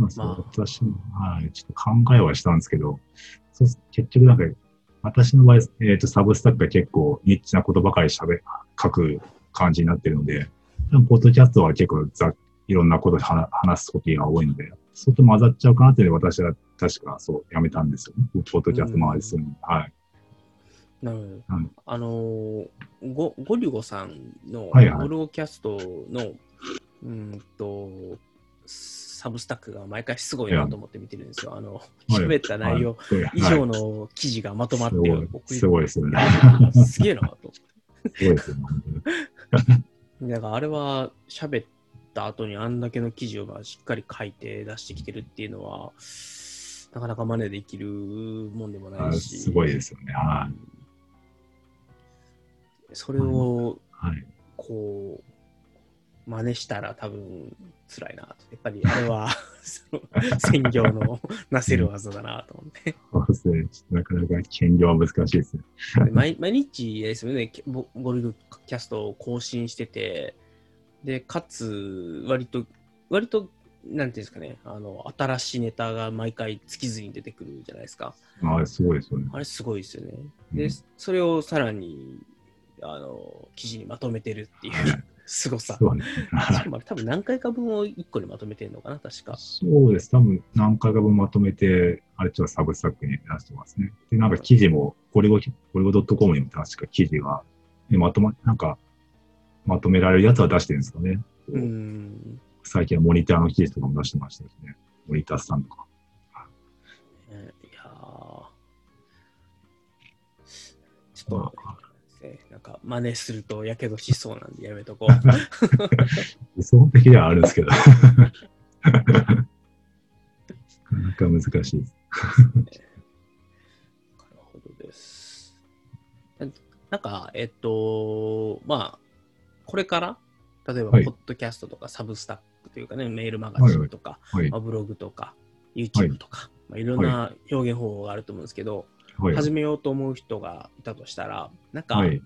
そうですねまあ私も、はい、ちょっと考えはしたんですけど、そう結局なんか、私の場合、えっ、と、サブスタックが結構ニッチなことばかり喋、書く感じになってるので、多分ポッドキャストは結構ざいろんなことで話話すことが多いので、それと混ざっちゃうかなって私は確かそうやめたんですよね。ポッドキャスト周りするのに。はい。なるほど。うんあのーゴ、ゴリュゴさんの、はいはいゴルゴキャストの、うんと、サブスタックが毎回すごいなと思って見てるんですよ。あの、はい喋った内容はい以上の記事がまとまってすごい送りすごいですよね。すげえなと。すごいですよね。本当にだからあれは喋った後にあんだけの記事をまあしっかり書いて出してきてるっていうのは、なかなか真似できるもんでもなあいし。すごいですよね。はい。それをはい。こう、真似したら多分辛いなと。やっぱりあれは [LAUGHS] 専業のなせる技だなと思って。そうですね。なかなか兼業は難しいですね。で毎毎日ですよね、ゴルフキャストを更新してて、で、かつ、割と、割と、なんていうんですかね、あの、新しいネタが毎回尽きずに出てくるじゃないですか。ああ、すごいですよね。あれすごいですよね。でうん、それをさらに、あの、記事にまとめてるっていう [LAUGHS] 凄さ。そうね。しかも多分何回か分を1個にまとめてるのかな、確か。そうです。多分何回か分まとめて、あれちょっとサブスタックに出してますね。で、なんか記事も、ゴリゴ、ゴリゴ .com にも確か記事が、ねまとま、なんか、まとめられるやつは出してるんですかね。うーん。最近はモニターの記事とかも出してましたしね。モニターさんとか。ねいやーちょっと、ね、なんか真似するとやけどしそうなんでやめとこう。[LAUGHS] 理想的ではあるんですけど。なかなか難しいです。なるほどです。ななんか、えっと、まあ、これから、例えば、はいポッドキャストとかサブスタックというかね、メールマガジンとか、はいま。あ、ブログとか、YouTube とか、いまあ、いろんな表現方法があると思うんですけど、はい。始めようと思う人がいたとしたら、なんか、はい。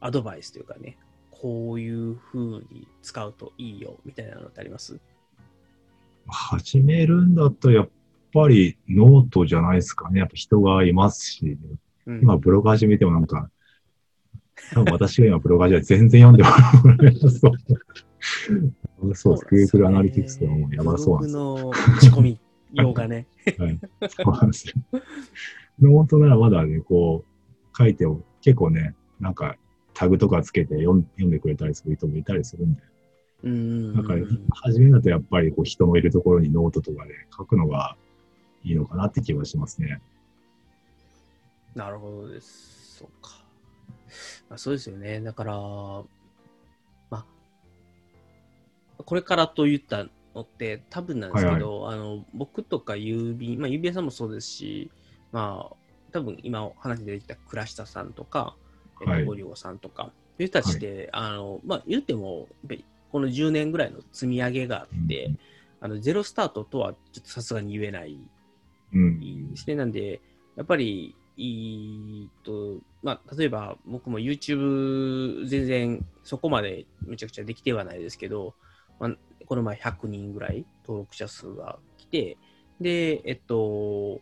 アドバイスというかね、こういう風に使うといいよみたいなのってあります？始めるんだったら、やっぱりノートじゃないですかね。やっぱ人がいますし、うん今ブログ始めてもなんか、多分私が今ブログ始めて全然読んでもらえなそう。そうです。Google Analytics がもうやばそうなんですよ。ブログの打ち込みようがね。[LAUGHS] そうなんですよ。ノートならまだね、こう、書いても、結構ね、なんか、タグとかつけて読ん読んでくれたりする人もいたりするんで、うん。だから、初めだとやっぱりこう人のいるところにノートとかで書くのがいいのかなって気はしますね。なるほどです。そうか。まあ、そうですよね。だから、まあ、これからと言ったのって多分なんですけど、あの僕とか郵便、まあ、郵便さんもそうですし、まあ、多分今お話に出てきた倉下さんとか、えっとはいさんとか、いう人たちって、あのまあ、言っても、この10年ぐらいの積み上げがあって、うんあのゼロスタートとはちょっとさすがに言えないうん。ですね。なんで、やっぱり、いいと、まあ、例えば僕も YouTube 全然そこまでめちゃくちゃできてはないですけど、まあ、この前100人ぐらい登録者数が来て、で、えっと、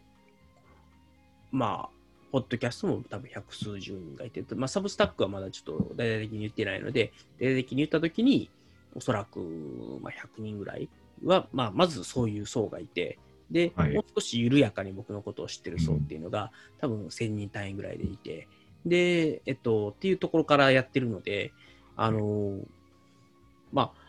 まあ、ポッドキャストも多分百数十人がいて、まあ、サブスタックはまだちょっと大々的に言ってないので、大々的に言ったときに、おそらく、まあ、100人ぐらいは、まあ、まずそういう層がいて、で、はい。もう少し緩やかに僕のことを知ってる層っていうのが、多分1000人単位ぐらいでいて、で、えっと、っていうところからやってるので、あの、まあ、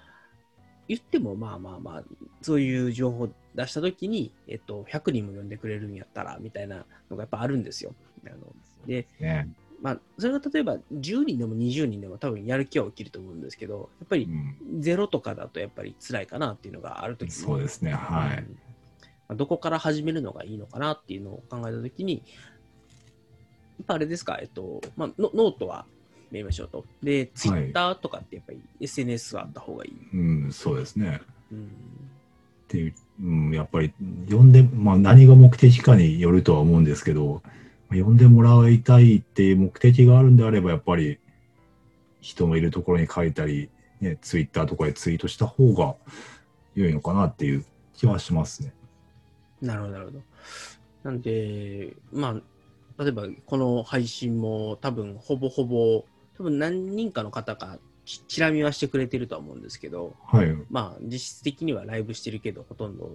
言ってもまあまあまあ、そういう情報を出したときに、えっと、100人も呼んでくれるんやったら、みたいなのがやっぱあるんですよ。あので、ね。まあ、それが例えば10人でも20人でも多分やる気は起きると思うんですけど、やっぱりうんゼロとかだとやっぱり辛いかなっていうのがあるときそうですね。はい。うんまあどこから始めるのがいいのかなっていうのを考えたときに、やっぱあれですか、えっと、まあ、ノノートは見ましょうと。で、ツイッターとかってやっぱり SNS はあった方がいい。うん、そうですね。うんっていう、うん、やっぱり、呼んで、まあ何が目的かによるとは思うんですけど、呼んでもらいたいっていう目的があるんであれば、やっぱり、人のいるところに書いたり、ね、ツイッターとかでツイートした方が良いのかなっていう気はしますね。なるほど、なるほど。なんで、まあ、例えばこの配信も多分ほぼほぼ、多分何人かの方がチラ見はしてくれてるとは思うんですけど、はい。まあ実質的にはライブしてるけど、ほとんど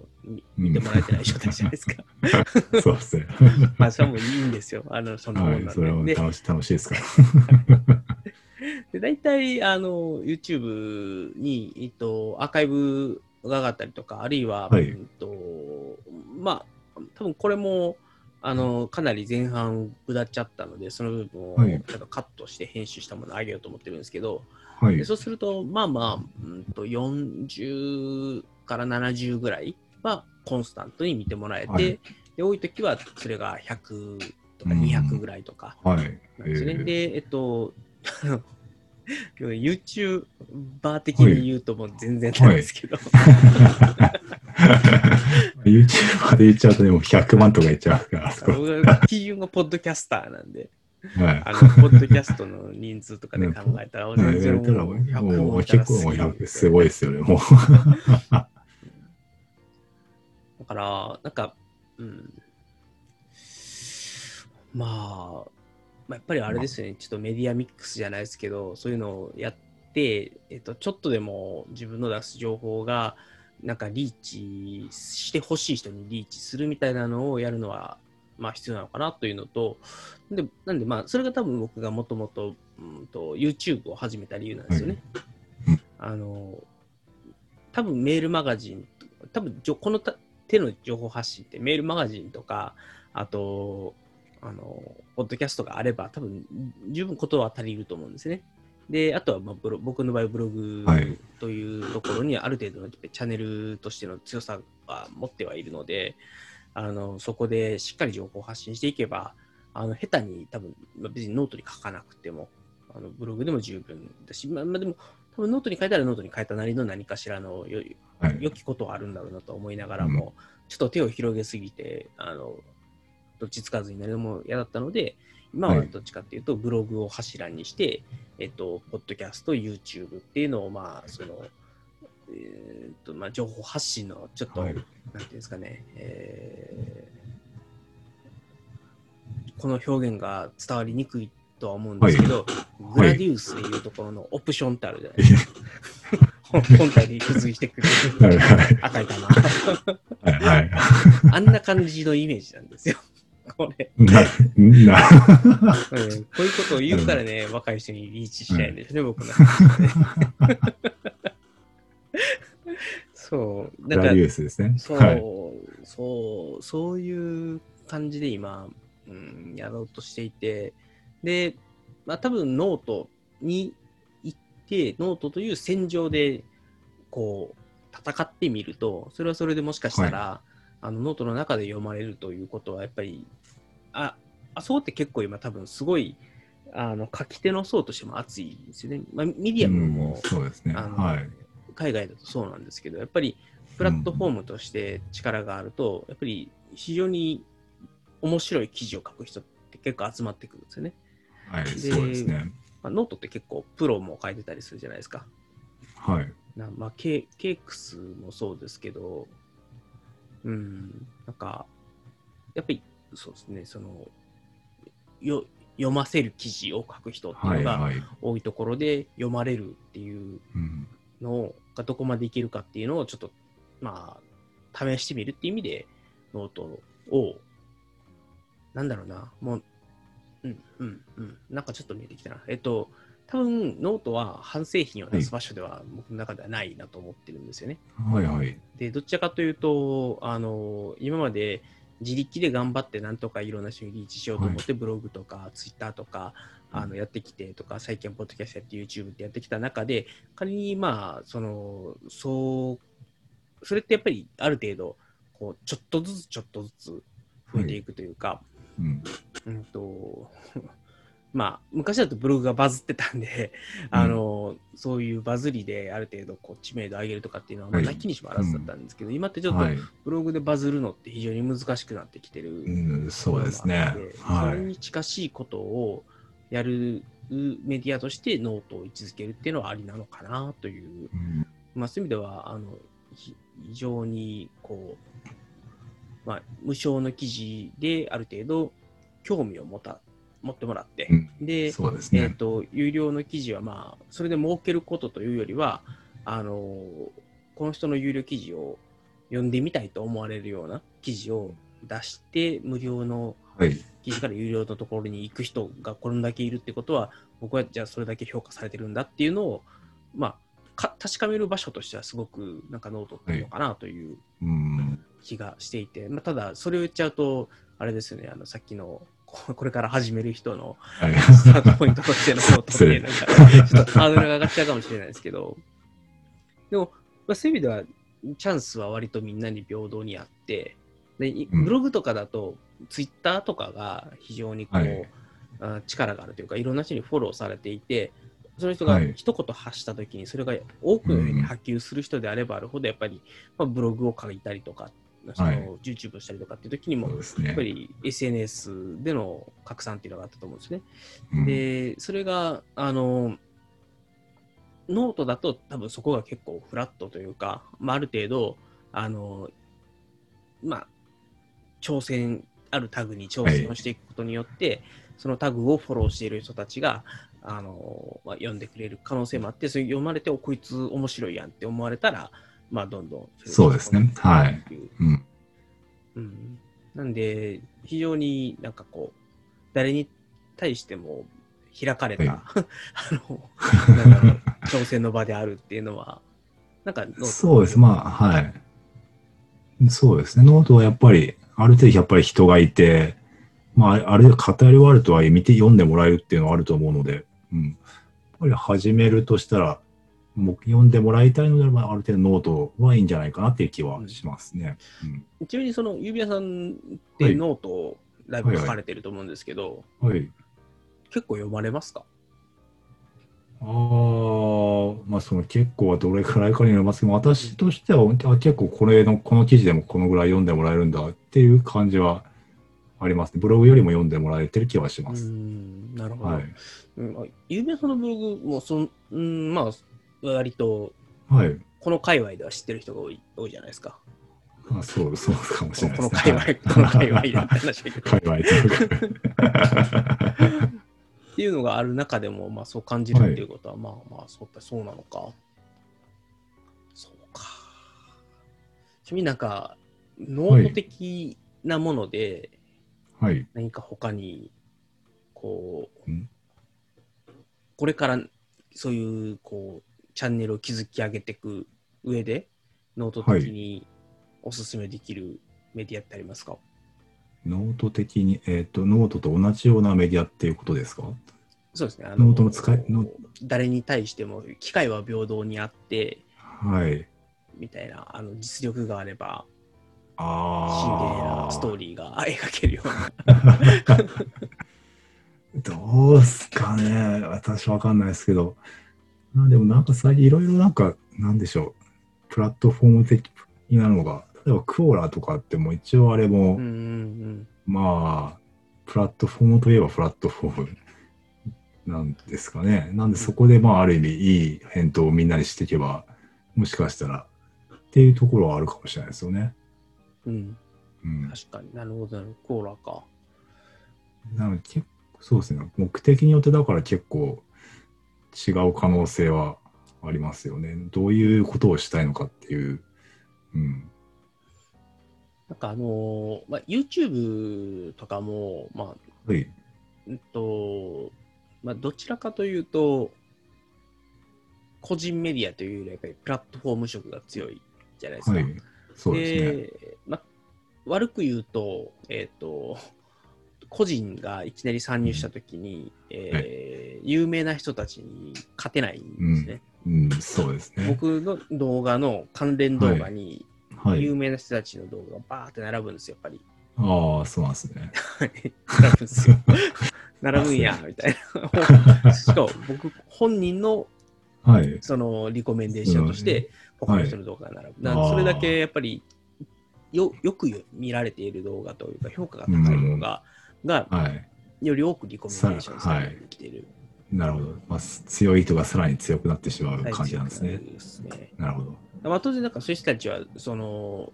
見てもらえてない状態じゃないですか。[LAUGHS] そうですね。[LAUGHS] まあそれもいいんですよ。あの、そんなもはい。んなんそれはで。で楽し楽しいですから。[LAUGHS] で、大体、あの、YouTube に、えっと、アーカイブが上がったりとか、あるいは、はいうんと、まあ、多分これも、あの、かなり前半下っちゃったので、その部分をはいちょっとカットして編集したものを上げようと思ってるんですけど、はい。で。そうすると、まあまあ、うんと、40から70ぐらいはコンスタントに見てもらえて、はい。で多い時はそれが100とか200ぐらいとか、はい。なんですね。えー。で、えっと、あの YouTuber 的に言うともう全然なんですけど、[LAUGHS] YouTuber で言っちゃうとでも100万とか言っちゃうから、僕が基準がポッドキャスターなんで、はい。あの、ポッドキャストの人数とかで考えたら、もう100もうもいたら結構もうすげえ100すごいですよね、もう。だから、なんか、うん。まあ、まあ、やっぱりあれですよね、ちょっとメディアミックスじゃないですけど、そういうのをやって、えっと、ちょっとでも自分の出す情報が、なんかリーチしてほしい人にリーチするみたいなのをやるのは、まあ必要なのかなというのと、でなんでまあ、それが多分僕がもともとうんと YouTube を始めた理由なんですよね。うんあの、多分メールマガジン、多分じょこのた手の情報発信ってメールマガジンとか、あと、あの、ポッドキャストがあれば、多分十分ことは足りると思うんですね。で、あとは、まあ、ブロ僕の場合、ブログはいというところにある程度のチャンネルとしての強さは持ってはいるので、あのそこでしっかり情報を発信していけば、あの下手に多分、まあ別にノートに書かなくても、あのブログでも十分だし、まあ、まあでも、多分ノートに書いたらノートに書いたなりの何かしらのよはい。良きことはあるんだろうなと思いながらも、ちょっと手を広げすぎて、あの、どっちつかずになるのも嫌だったので、今ははいどっちかっていうと、ブログを柱にして、えっと、ポッドキャスト、YouTube っていうのを、まあ、その、えーっと、まあ、情報発信の、ちょっと、はいなんていうんですかね、えーこの表現が伝わりにくいとは思うんですけど、グラディウスでいうところのオプションってあるじゃないですか。本本体に付随してくるはいはい赤い玉。はいはい。あんな感じのイメージなんですよ。これ、な、な、うんこういうことを言うからね、若い人にリーチしたいんですね、僕の話はね。[LAUGHS] そう。だからラリ、ウスですね。そう、はい。そう、そういう感じで今、うん、やろうとしていて、で、まあ多分ノートに行って、ノートという戦場で、こう、戦ってみると、それはそれでもしかしたら、あのノートの中で読まれるということは、やっぱり、あ、あそこって結構今多分すごい、あの書き手の層としても厚いんですよね。まあ、メディアムも、うんそうですね。あのはい。海外だとそうなんですけど、やっぱりプラットフォームとして力があると、やっぱり非常に面白い記事を書く人って結構集まってくるんですよね。はい。でそうですね。まあ、ノートって結構プロも書いてたりするじゃないですか。はい。なまあ、ケ cakes もそうですけど、うん、なんか、やっぱりそうですね、その、よ読ませる記事を書く人っていうはい。のがはい。多いところで読まれるっていううん。のがどこまでいけるかっていうのをちょっと、まあ、試してみるっていう意味で、ノートを、なんだろうな、もう、うん、うん、うん、なんかちょっと見えてきたな。えっと、多分ノートは半製品を出す場所では僕の中ではないなと思ってるんですよね。はい。はい。で、どちらかというと、あの、今まで自力で頑張ってなんとかいろんな人にリーチしようと思って、ブログとかツイッターとか、あのやってきてとか、最近ポッドキャストやって YouTube ってやってきた中で、仮にまあ、その、そう、それってやっぱりある程度、こう、ちょっとずつちょっとずつ増えていくというか、うん。うんと、[LAUGHS] まあ、昔だとブログがバズってたんで、あの、そういうバズりである程度こう知名度上げるとかっていうのは、まあ、はいなきにしもあらずだったんですけど、今ってちょっとはい。ブログでバズるのって非常に難しくなってきてるうん、そうですね。それに近しいことをやるメディアとしてノートを位置づけるっていうのはありなのかなという、うんまあ、そういう意味ではあのひ非常にこう、まあ、無償の記事である程度興味を持た持ってもらって、うんで、ねえー。と有料の記事は、まあ、それで儲けることというよりはあのこの人の有料記事を読んでみたいと思われるような記事を出して無料のはい。記事から有料のところに行く人がこれだけいるってことは僕はじゃあそれだけ評価されてるんだっていうのを、まあ、か確かめる場所としてはすごくなんかノートっていうのかなといううん。気がしていて、まあ、ただそれを言っちゃうとあれですよねあのさっきのここれから始める人のはい。スタートポイントとしてのノートっていうのがちょっとハードルが上がっちゃうかもしれないですけどでも、まあ、そういう意味ではチャンスは割とみんなに平等にあってでブログとかだと、ツイッターとかが非常にこう、はい。あ力があるというかいろんな人にフォローされていてその人がはい。一言発したときにそれが多くの人に波及する人であればあるほどやっぱり、まあ、ブログを書いたりとかそのはい YouTube をしたりとかっていう時にもね。やっぱ。り SNS での拡散っていうのがあったと思うんですね。うん。で、それが、あの、ノートだと多分そこが結構フラットというか、まあ、ある程度、あの、まあ、挑戦あるタグに挑戦をしていくことによって、そのタグをフォローしている人たちが、あのまあ、読んでくれる可能性もあって、それ読まれて、おこいつ面白いやんって思われたら、まあ、どんどんそうですねはいううん。うん、なんで、非常になんかこう、誰に対しても開かれた、はい [LAUGHS] あの、[LAUGHS] 挑戦の場であるっていうのは、なんかそうです。まあ、はい。そうですね。ノートはやっぱり、ある程度やっぱり人がいて、まあ、あれ、偏りはあるとはいえ、見て読んでもらえるっていうのはあると思うので、うん。やっぱり始めるとしたら、もう読んでもらいたいのであれば、ある程度ノートはいいんじゃないかなっていう気はしますね。うん。ちなみにその、指輪さんっはていノートをだいぶ書かれてると思うんですけど、はい。結構読まれますか？ああ、まあその結構はどれくらいかによりますけど、私としてはあ結構これの、この記事でもこのぐらい読んでもらえるんだっていう感じはありますね。ブログよりも読んでもらえてる気はしうます。ん、なるほど。はい。うん、あ指輪さんのブログもそん、うん、まあ、割と、はい。この界隈では知ってる人が多い多いじゃないですか。あそう、そうかもしれないこのですね。界隈、この界隈だって話だけど。[LAUGHS] 界隈とか。っていうのがある中でも、まあそう感じるっていうことは、まあまあ、そうか、そうなのか。そうか。ちなみになんか、ノート的なもので、はい。何か他に、こう、ん？これからそういう、こう、チャンネルを築き上げていく上で、ノート的におすすめできるメディアってありますか、ノート的に、えっ、と、ノートと同じようなメディアっていうことですか？そうですね。あノートの使いノー誰に対しても機会は平等にあって、はい。みたいな、あの実力があれば、シンデレああ。ラストーリーが描けるような。[LAUGHS] どうすかね私わかんないですけど。まあでもなんか最近いろいろなんか、なんでしょう。プラットフォーム的なのが、例えばクオラとかっても一応あれも、うんうんまあ、プラットフォームといえばプラットフォームなんですかね。なんでそこでまあある意味いい返答をみんなにしていけば、もしかしたらっていうところはあるかもしれないですよね。うん。うん。うん。確かになるほどなるほど。コーラか。なので結構そうですね。目的によってだから結構違う可能性はありますよね。どういうことをしたいのかっていう。うん。なんかあのーまあ、YouTube とかも、まあ、はい。うんと、まあ、どちらかというと、個人メディアというよりはやっぱりプラットフォーム色が強いじゃないですか。はい。そうですね。でまあ、悪く言うと、えっ、と、個人がいきなり参入したときに、えー有名な人たちに勝てないんですね。うん、そうですね。僕の動画の関連動画に、はい。有名な人たちの動画がバーって並ぶんですよ、やっぱり。ああ、そうなんですね。並ぶんですよ。[LAUGHS] 並ぶんや、みたいな。[LAUGHS] しかも僕、本人のはい。そのリコメンデーションとして、他の人の動画が並ぶ。なんでそれだけやっぱりよよく見られている動画というか、評価が高い動画がはい。より多くリコメンデーションされてきている。なるほど。まあ、す強い人がさらに強くなってしまう感じなんですね。ですねなるほど。まあ、当然、なんかそういう人たちは、その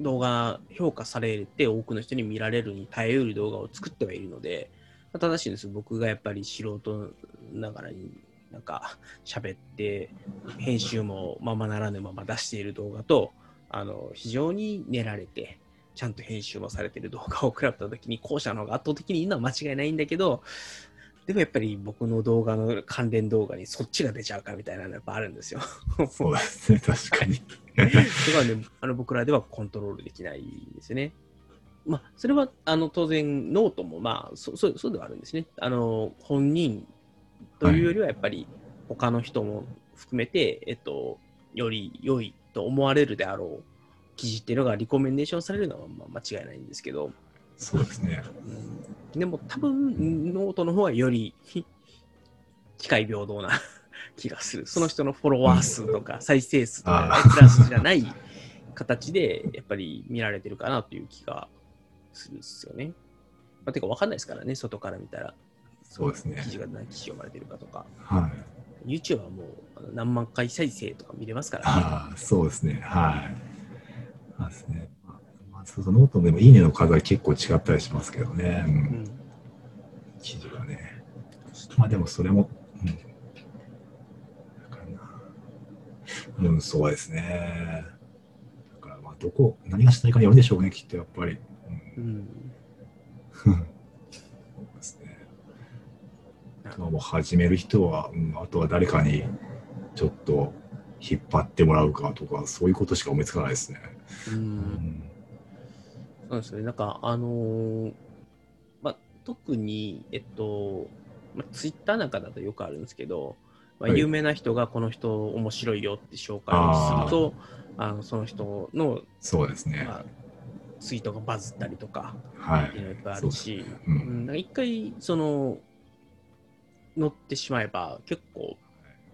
動画評価されて多くの人に見られるに耐えうる動画を作ってはいるので、まあ正しいんです。僕がやっぱり素人ながらになんか喋って、編集もままならぬまま出している動画と、あの非常に練られて、ちゃんと編集もされている動画を比べたときに、後者の方が圧倒的にいいのは間違いないんだけど、でもやっぱり僕の動画の関連動画にそっちが出ちゃうかみたいなのやっぱあるんですよ。[LAUGHS] そうですね。確かに。そこはね、あの僕らではコントロールできないですよね。まあ、それはあの当然、ノートもまあそそうそうではあるんですね。あの本人というよりはやっぱり他の人も含めて、えっと、より良いと思われるであろう記事っていうのがリコメンデーションされるのはまあ間違いないんですけど、そうですね。うんでも多分ノートの方はよりひ機会平等な [LAUGHS] 気がする。その人のフォロワー数とか再生数とかプラスじゃない形でやっぱり見られてるかなという気がするんですよね。まあ、てか分かんないですからね、外から見たら。そうですね記事が何記事読まれてるかとか。はい。YouTube はもう何万回再生とか見れますからね。ああ、そうですね。はい。そうですね。そうそうノートでもいいねの数は結構違ったりしますけどね。う、うんん。記事がね。まあでもそれも、うん。うん、そうですね。だからまあどこ、何がしたいかによるんでしょうね、きっとやっぱり。うんうん。[LAUGHS] そうですね。あとはもう始める人は、うん、あとは誰かにちょっと引っ張ってもらうかとか、そういうことしか思いつかないですね。う。うんん、そうですね。なんか、あのーまあ、特に、えっと、まあ、ツイッターなんかだとよくあるんですけど、まあ、はい。有名な人がこの人面白いよって紹介をすると、あのその人の、そうですね。まあ、ツイートがバズったりとか、はい。っていうのがいっぱいあるし、ううん。ん、なんか一回、その、乗ってしまえば、結構、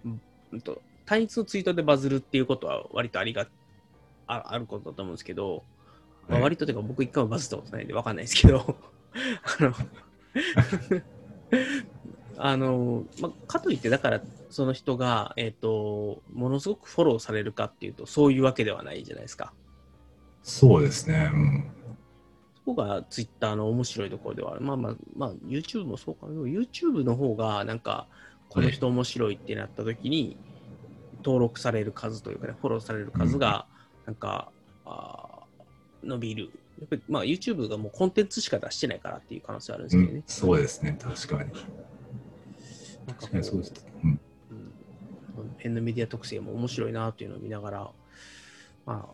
うんと単一のツイートでバズるっていうことは割とありがああることだと思うんですけど、まあ、はい割とというか僕一回もバズったことないんで分かんないですけど、[LAUGHS] あの、[LAUGHS] あの、まあ、かといって、だからその人が、えっ、と、ものすごくフォローされるかっていうと、そういうわけではないじゃないですか。そうですね。うん。そこがツイッターの面白いところではある。まあまあ、まあ、YouTube もそうかも YouTube の方が、なんか、この人面白いってなった時に、登録される数というかね、フォローされる数が、なんか、あー伸びる。やっぱり、まあ、YouTube がもうコンテンツしか出してないからっていう可能性あるんですけどねうん、。そうですね。確かに。なんかこ確かにそうです。うん。うんペンのメディア特性も面白いなというのを見ながら、ま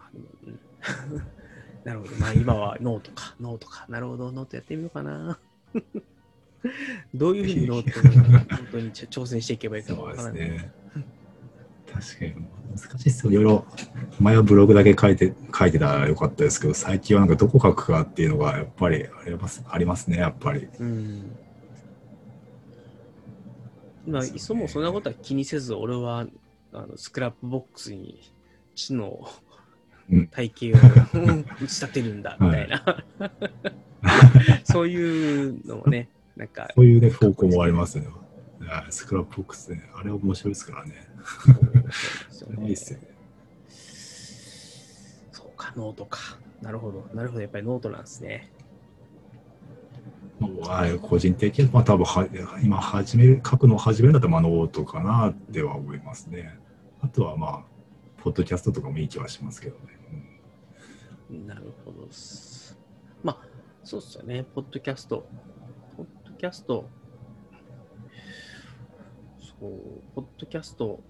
あ、うん [LAUGHS] なるほど、まあ今はノートか、ノートか、なるほど、ノートやってみようかな。[LAUGHS] どういうふうにノートに本当にちょ挑戦していけばいいかそうでわからない。確かに難しいですよ。いろいろ、前はブログだけ書いて、書いてたらよかったですけど、最近はなんかどこ書くかっていうのがやっぱりありますありますね、やっぱり。うん。まあ、そうですねそもそんなことは気にせず、俺はあの Scrapbox に知のうん体系をうん打ち立てるんだ [LAUGHS] みたいな、[LAUGHS] そういうのもね、なんか、そういうね、方向もありますよね。はい Scrapbox ね、あれ面白いですからね。いいっすよね。そうか、ノートか。なるほど、なるほど、やっぱりノートなんですね。まあはい個人的には、まあ多分は今始める、書くのを始めるんだったら、まあノートかなっては思いますね。あとはまあ、ポッドキャストとかもいい気はしますけどね。うんなるほど。まあ、そうっすよね、ポッドキャスト。ポッドキャスト。そう、ポッドキャスト。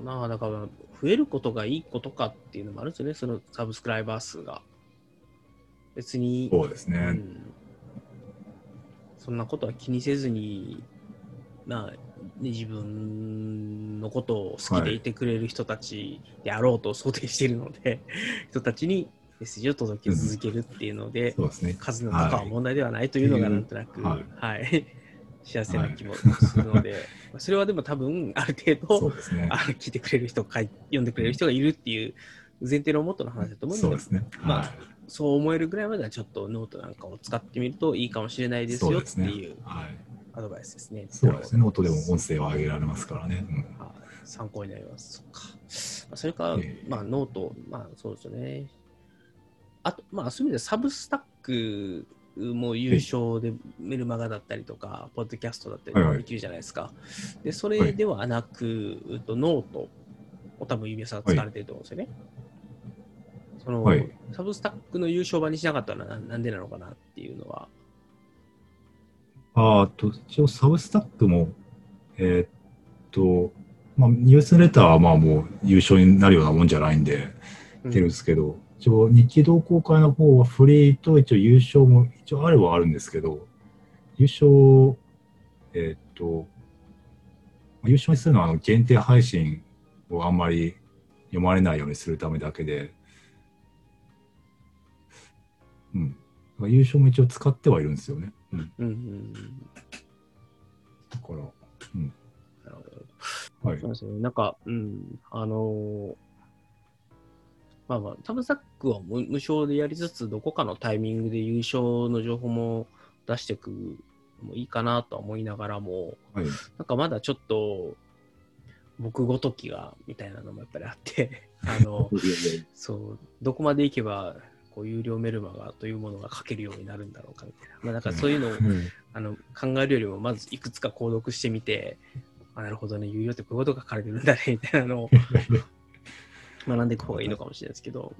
なあ、だから、増えることがいいことかっていうのもあるんですよね、そのサブスクライバー数が。別に、そうですね。うんそんなことは気にせずに、まあ、ね自分のことを好きでいてくれる人たちであろうと想定しているので、[LAUGHS] 人たちにメッセージを届け続けるっていうので、そうですね。数の多さは問題ではないというのがなんとなく、ははいい幸せな気もするので、ま [LAUGHS] あそれはでも多分ある程度ねあ。の聞いてくれる人かい読んでくれる人がいるっていう前提のもとの話だと思うのでそうですね。まあはい。そう思えるぐらいまではちょっとノートなんかを使ってみるといいかもしれないですよっていうはい。アドバイスですね。そうですね。ノートでも音声を上げられますからね。うんはい参考になります。そっか。まあそれから、ええまあ、 note、まあ、そうですよね。あと、まあ、そういう意味でサブスタックも優勝でメルマガだったりとか、ポッドキャストだったりできるじゃないですか。で、それではなく、うとノートを多分、指輪さんが使われてると思うんですよね。その、はいサブスタックの優勝版にしなかったのはななんでなのかなっていうのは。あーと、一応サブスタックも、えーっと、まあ、ニュースレターはまあもう優勝になるようなもんじゃないんで、うん出るんですけど、一応日記同好会の方はフリーと一応優勝も一応あるはあるんですけど、優勝、えーっと、まあ優勝にするのはあの限定配信をあんまり読まれないようにするためだけで、うん。優勝も一応使ってはいるんですよね。うん。うんうんうん。だから、なるほど。はいそう。ですね。なんか、うん、あのーまあまあ、タブサックは無無償でやりつつ、どこかのタイミングで優勝の情報も出していくのもいいかなとは思いながらも、はい。なんかまだちょっと、僕ごときがみたいなのもやっぱりあって、[LAUGHS] あの、そう、どこまで行けば、こう、有料メルマガというものが書けるようになるんだろうかみたいな。まあ、なんかそういうのを、うんあの考えるよりも、まずいくつか購読してみて、あなるほどね、有料ってこういうことが書かれてるんだね、みたいなのを学んでいく方がいいのかもしれないですけど、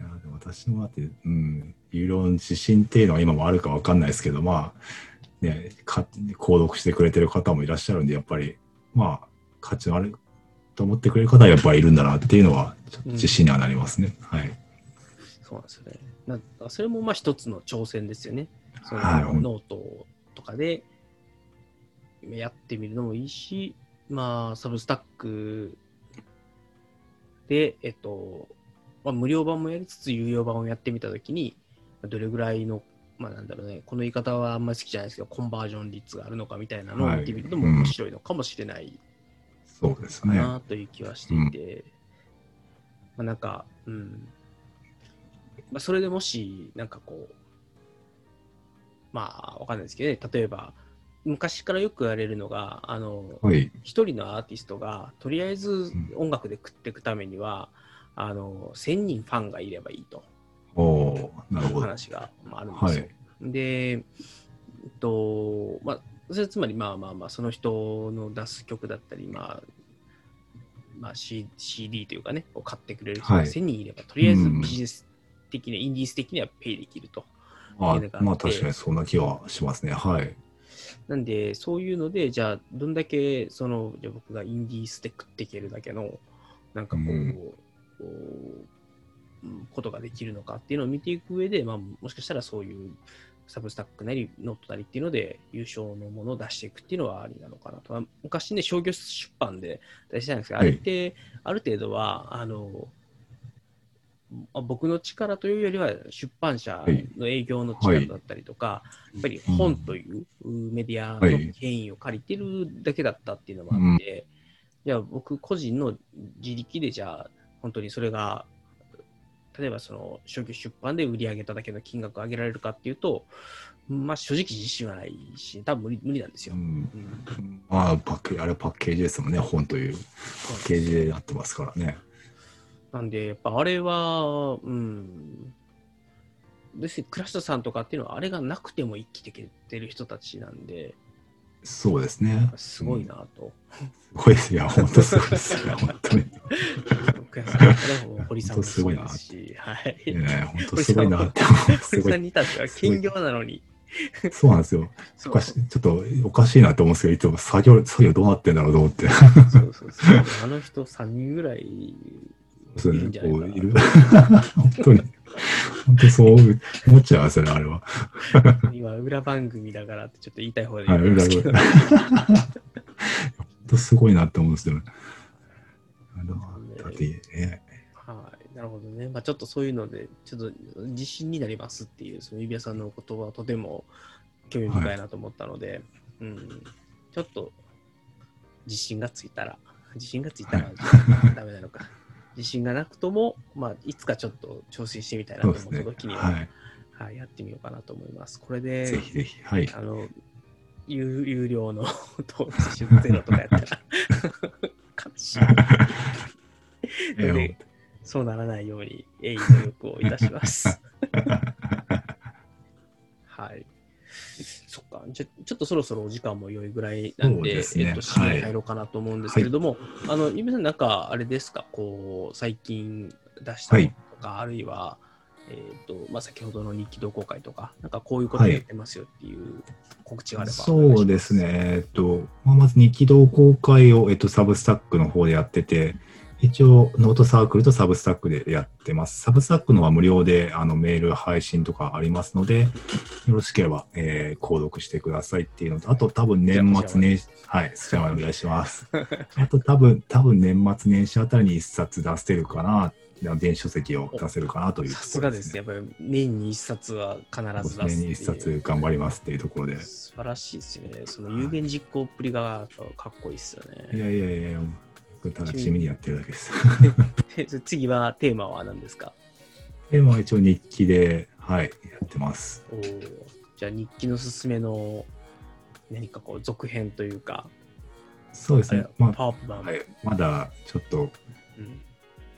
いやでも私もだって、うん、有料の指針っていうのは今もあるかわかんないですけど、まあ、ね、か購読してくれてる方もいらっしゃるんで、やっぱり、まあ、価値のあると思ってくれる方はやっぱりいるんだなっていうのは、自信にはなりますね。はい。そうなんですよね。なそれもまあ一つの挑戦ですよね。そのノートとかでやってみるのもいいし、まあ、 Substackで、えっと、まあ、無料版もやりつつ、有料版をやってみたときに、どれぐらいの、まあなんだろうね、この言い方はあんまり好きじゃないですけど、コンバージョン率があるのかみたいなのを見てみるのもはいうん面白いのかもしれないそうですね。なという気はしていて、まあ、なんか、うん。まあ、それでもし、なんかこう、まあ、わかんないですけどね、例えば、昔からよく言われるのが、あの、はい。一人のアーティストが、とりあえず音楽で食っていくためには、あの、1000人ファンがいればいいとおなるほど。話がまああるんですよ。で、えっと、まあ、それつまりまあまあまあ、その人の出す曲だったり、まあ、まあ、C、CD というかね、を買ってくれる人がはい1000人いれば、とりあえずうんビジネス的に、インディース的にはペイできると。まあまあ確かにそんな気はしますね。はい。なんで、そういうので、じゃあ、どんだけ、その、じゃあ僕がインディースで食っていけるだけの、なんかこう、うん。こううんことができるのかっていうのを見ていく上で、まあ、もしかしたらそういうサブスタックなり、ノートなりっていうので、有償のものを出していくっていうのはありなのかなと。まあ昔ね、商業出版で出したんですけど、あはいれって、ある程度は、あの、あ僕の力というよりは出版社の営業の力だったりとか、やっぱり本というメディアの権威を借りてるだけだったっていうのもあって、じゃあ僕個人の自力でじゃあ本当にそれが例えばその初期出版で売り上げただけの金額を上げられるかっていうと、まあ正直自信はないし、多分無理無理なんですよ。うん。うん。まあパッケあれはパッケージですもんね。本という。パッケージでやってますからね。なんで、やっぱあれは、うん、です倉下さんとかっていうのは、あれがなくても生きてきてる人たちなんで、そうですね。すごいなと。すごいです。いや、本当すごいですよ。本当に。堀さんもすごいなはい。いやね、本当すごいなって思う。す堀さ。んに至っては兼業なのに、そうなんですよ。おかしちょっとおかしいなって思うんですけど、いつも作業、作業どうなってんだろうと思って。そうそうそうあの人3人ぐらいいそうるんじゃないかな。こういる本当に。本当そう思っちゃいますよね、あれは。今、裏番組だからってちょっと言いたい方ではい、言いますけど、本当すごいなって思うんですよ。あのだってね、はい、なるほどね。まあ、ちょっとそういうので、ちょっと自信になりますっていう、その指輪さんの言葉はとても興味深いなと思ったので、うん、ちょっと自信がついたら、自信がついたらはダメなのか。自信がなくとも、まあ、いつかちょっと挑戦してみたいなと思。った時には、はい。はい、やってみようかなと思います。これで、ぜひぜひ。はい。あの、有有料の投資出ゼロとかやったら、[LAUGHS] 悲しい。[LAUGHS] えのでそうならないように、鋭意努力をいたします。[LAUGHS] はい。そっか。じゃちょっとそろそろお時間も良いぐらいなんで、ですねえっと、締めに入ろうかなと思うんですけれども、あの、ゆめさん、なんか、あれですか、こう、最近出したものとか、あるいは、えっ、と、まあ、先ほどの日記同好会とか、なんかこういうことやってますよっていう告知があれば、そうですね。。えっと、まあまず日記同好会を、えっと、 Substack の方でやってて、一応、ノートサークルと Substack でやってます。 Substack のは無料であのメール配信とかありますので、よろしければ、えー購読してくださいっていうのと、あと多分年末年始、はい、そちらまでお願いします。[LAUGHS] あと多分、多分年末年始あたりに一冊出せるかな、電子書籍を出せるかなというさすがですね。やっぱり年に一冊は必ず出す。年に一冊頑張りますっていうところで。素晴らしいですね。その有言実行っぷりがかっこいいですよね。いやいやいや、僕ただ地味にやってるだけです。[LAUGHS] で次はテーマは何ですか？で、まあ一応日記で、はい、やってます。おーじゃあ日記のすすめの何かこう続編というか、そうですね。ま。あ、はい、まだちょっと、うん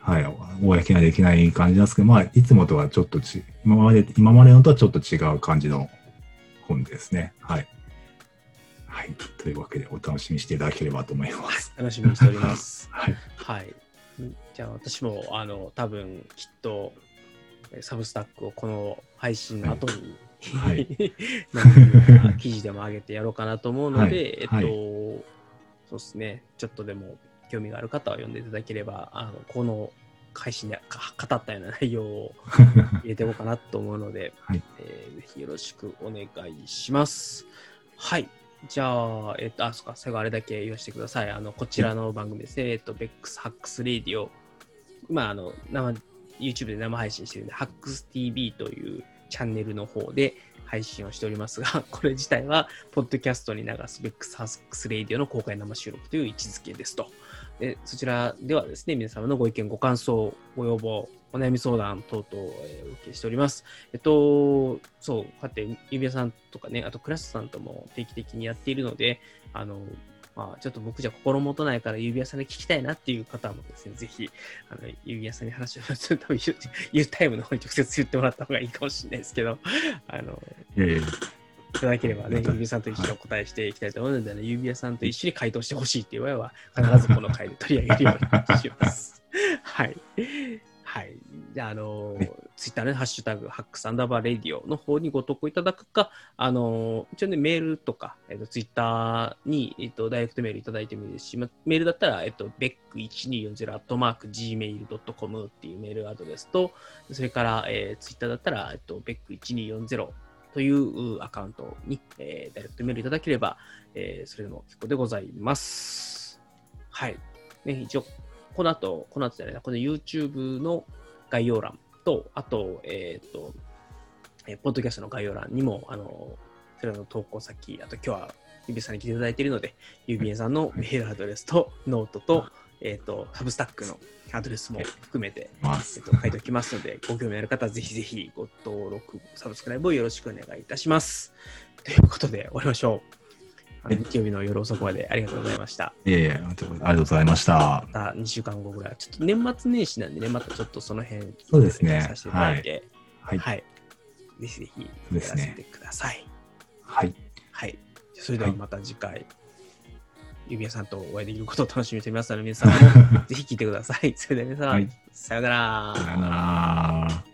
はい、公にはできない感じなんですけど、まあ、いつもとはちょっとち、今まで、今までのとはちょっと違う感じの本ですね。はい。はい。というわけで、お楽しみにしていただければと思います。楽しみにしております。[LAUGHS] はい。はい。んじゃあ私も、あの、多分きっと、えサブスタックをこの配信の後に、はい [LAUGHS] 何か記事でも上げてやろうかなと思うので、はいえっと、はいそうですね、ちょっとでも興味がある方は読んでいただければ、あのこの配信でか語ったような内容を [LAUGHS] 入れていこうかなと思うので、はいえーぜひよろしくお願いします。はい。じゃあ、えっと、あ、そうか、最後あれだけ言わせてください。あの、こちらの番組ですね、えっと、ベックスハックスレディオ、まあ、あの、生、YouTube で生配信してるんで、ハックス TV というチャンネルの方で配信をしておりますが、これ自体は、ポッドキャストに流すベックスハックスレディオの公開生収録という位置づけですと。でそちらではですね、皆様のご意見、ご感想、ご要望、お悩み相談等々、えーお受けしております。えっと、そう、こうやって指輪さんとかね、あとクラスさんとも定期的にやっているので、あの、まあ、ちょっと僕じゃ心もとないから指輪さんに聞きたいなっていう方もですね、ぜひ、あの、指輪さんに話をすると、言 [LAUGHS] う言うタイムの方に直接言ってもらった方がいいかもしれないですけど、あの、いやいただければね、指輪さんと一緒にお答えしていきたいと思うので、ね指輪さんと一緒に回答してほしいっていう場合は、必ずこの回で取り上げるようにします。[LAUGHS] はい。はい。じゃあ、あのはい、ツイッターのハッシュタグ、ハックスアンダーバーレディオの方にご投稿いただくか、あの、一応ね、メールとか、えっと、ツイッターに、えっと、ダイレクトメールいただいてもいいですし、まメールだったら、えっと、beck1240 アットマーク gmail.com っていうメールアドレスと、それから、えー、ツイッターだったら、えっと、beck1240 というアカウントに、えーダイレクトメールいただければ、えーそれでも結構でございます。はい。ね、一応、この後、この後じゃないな、この YouTube の概要欄と、あと、えっ、と、えーポッドキャストの概要欄にも、あの、それらの投稿先、あと今日は、ゆびさんに来ていただいているので、ゆびえさんのメールアドレスと、ノートと、えっ、と、サブスタックのアドレスも含めて、えっます。と、書いておきますので、ご興味ある方はぜひぜひご登録、サブスクライブをよろしくお願いいたします。ということで、終わりましょう。日曜日の夜遅くまでありがとうございました。いやいや、ありがとうございました。また2週間後ぐらい、ちょっと年末年始なんでね、またちょっとその辺、そうですねさせていただいて、はい。はい。ぜひぜひ、やらせてください。はい。はい。それではまた次回、指輪さんとお会いできることを楽しみにしていますので、皆さんもぜひ聞いてください。[LAUGHS] それでは皆さん、はいさようなら。さよなら。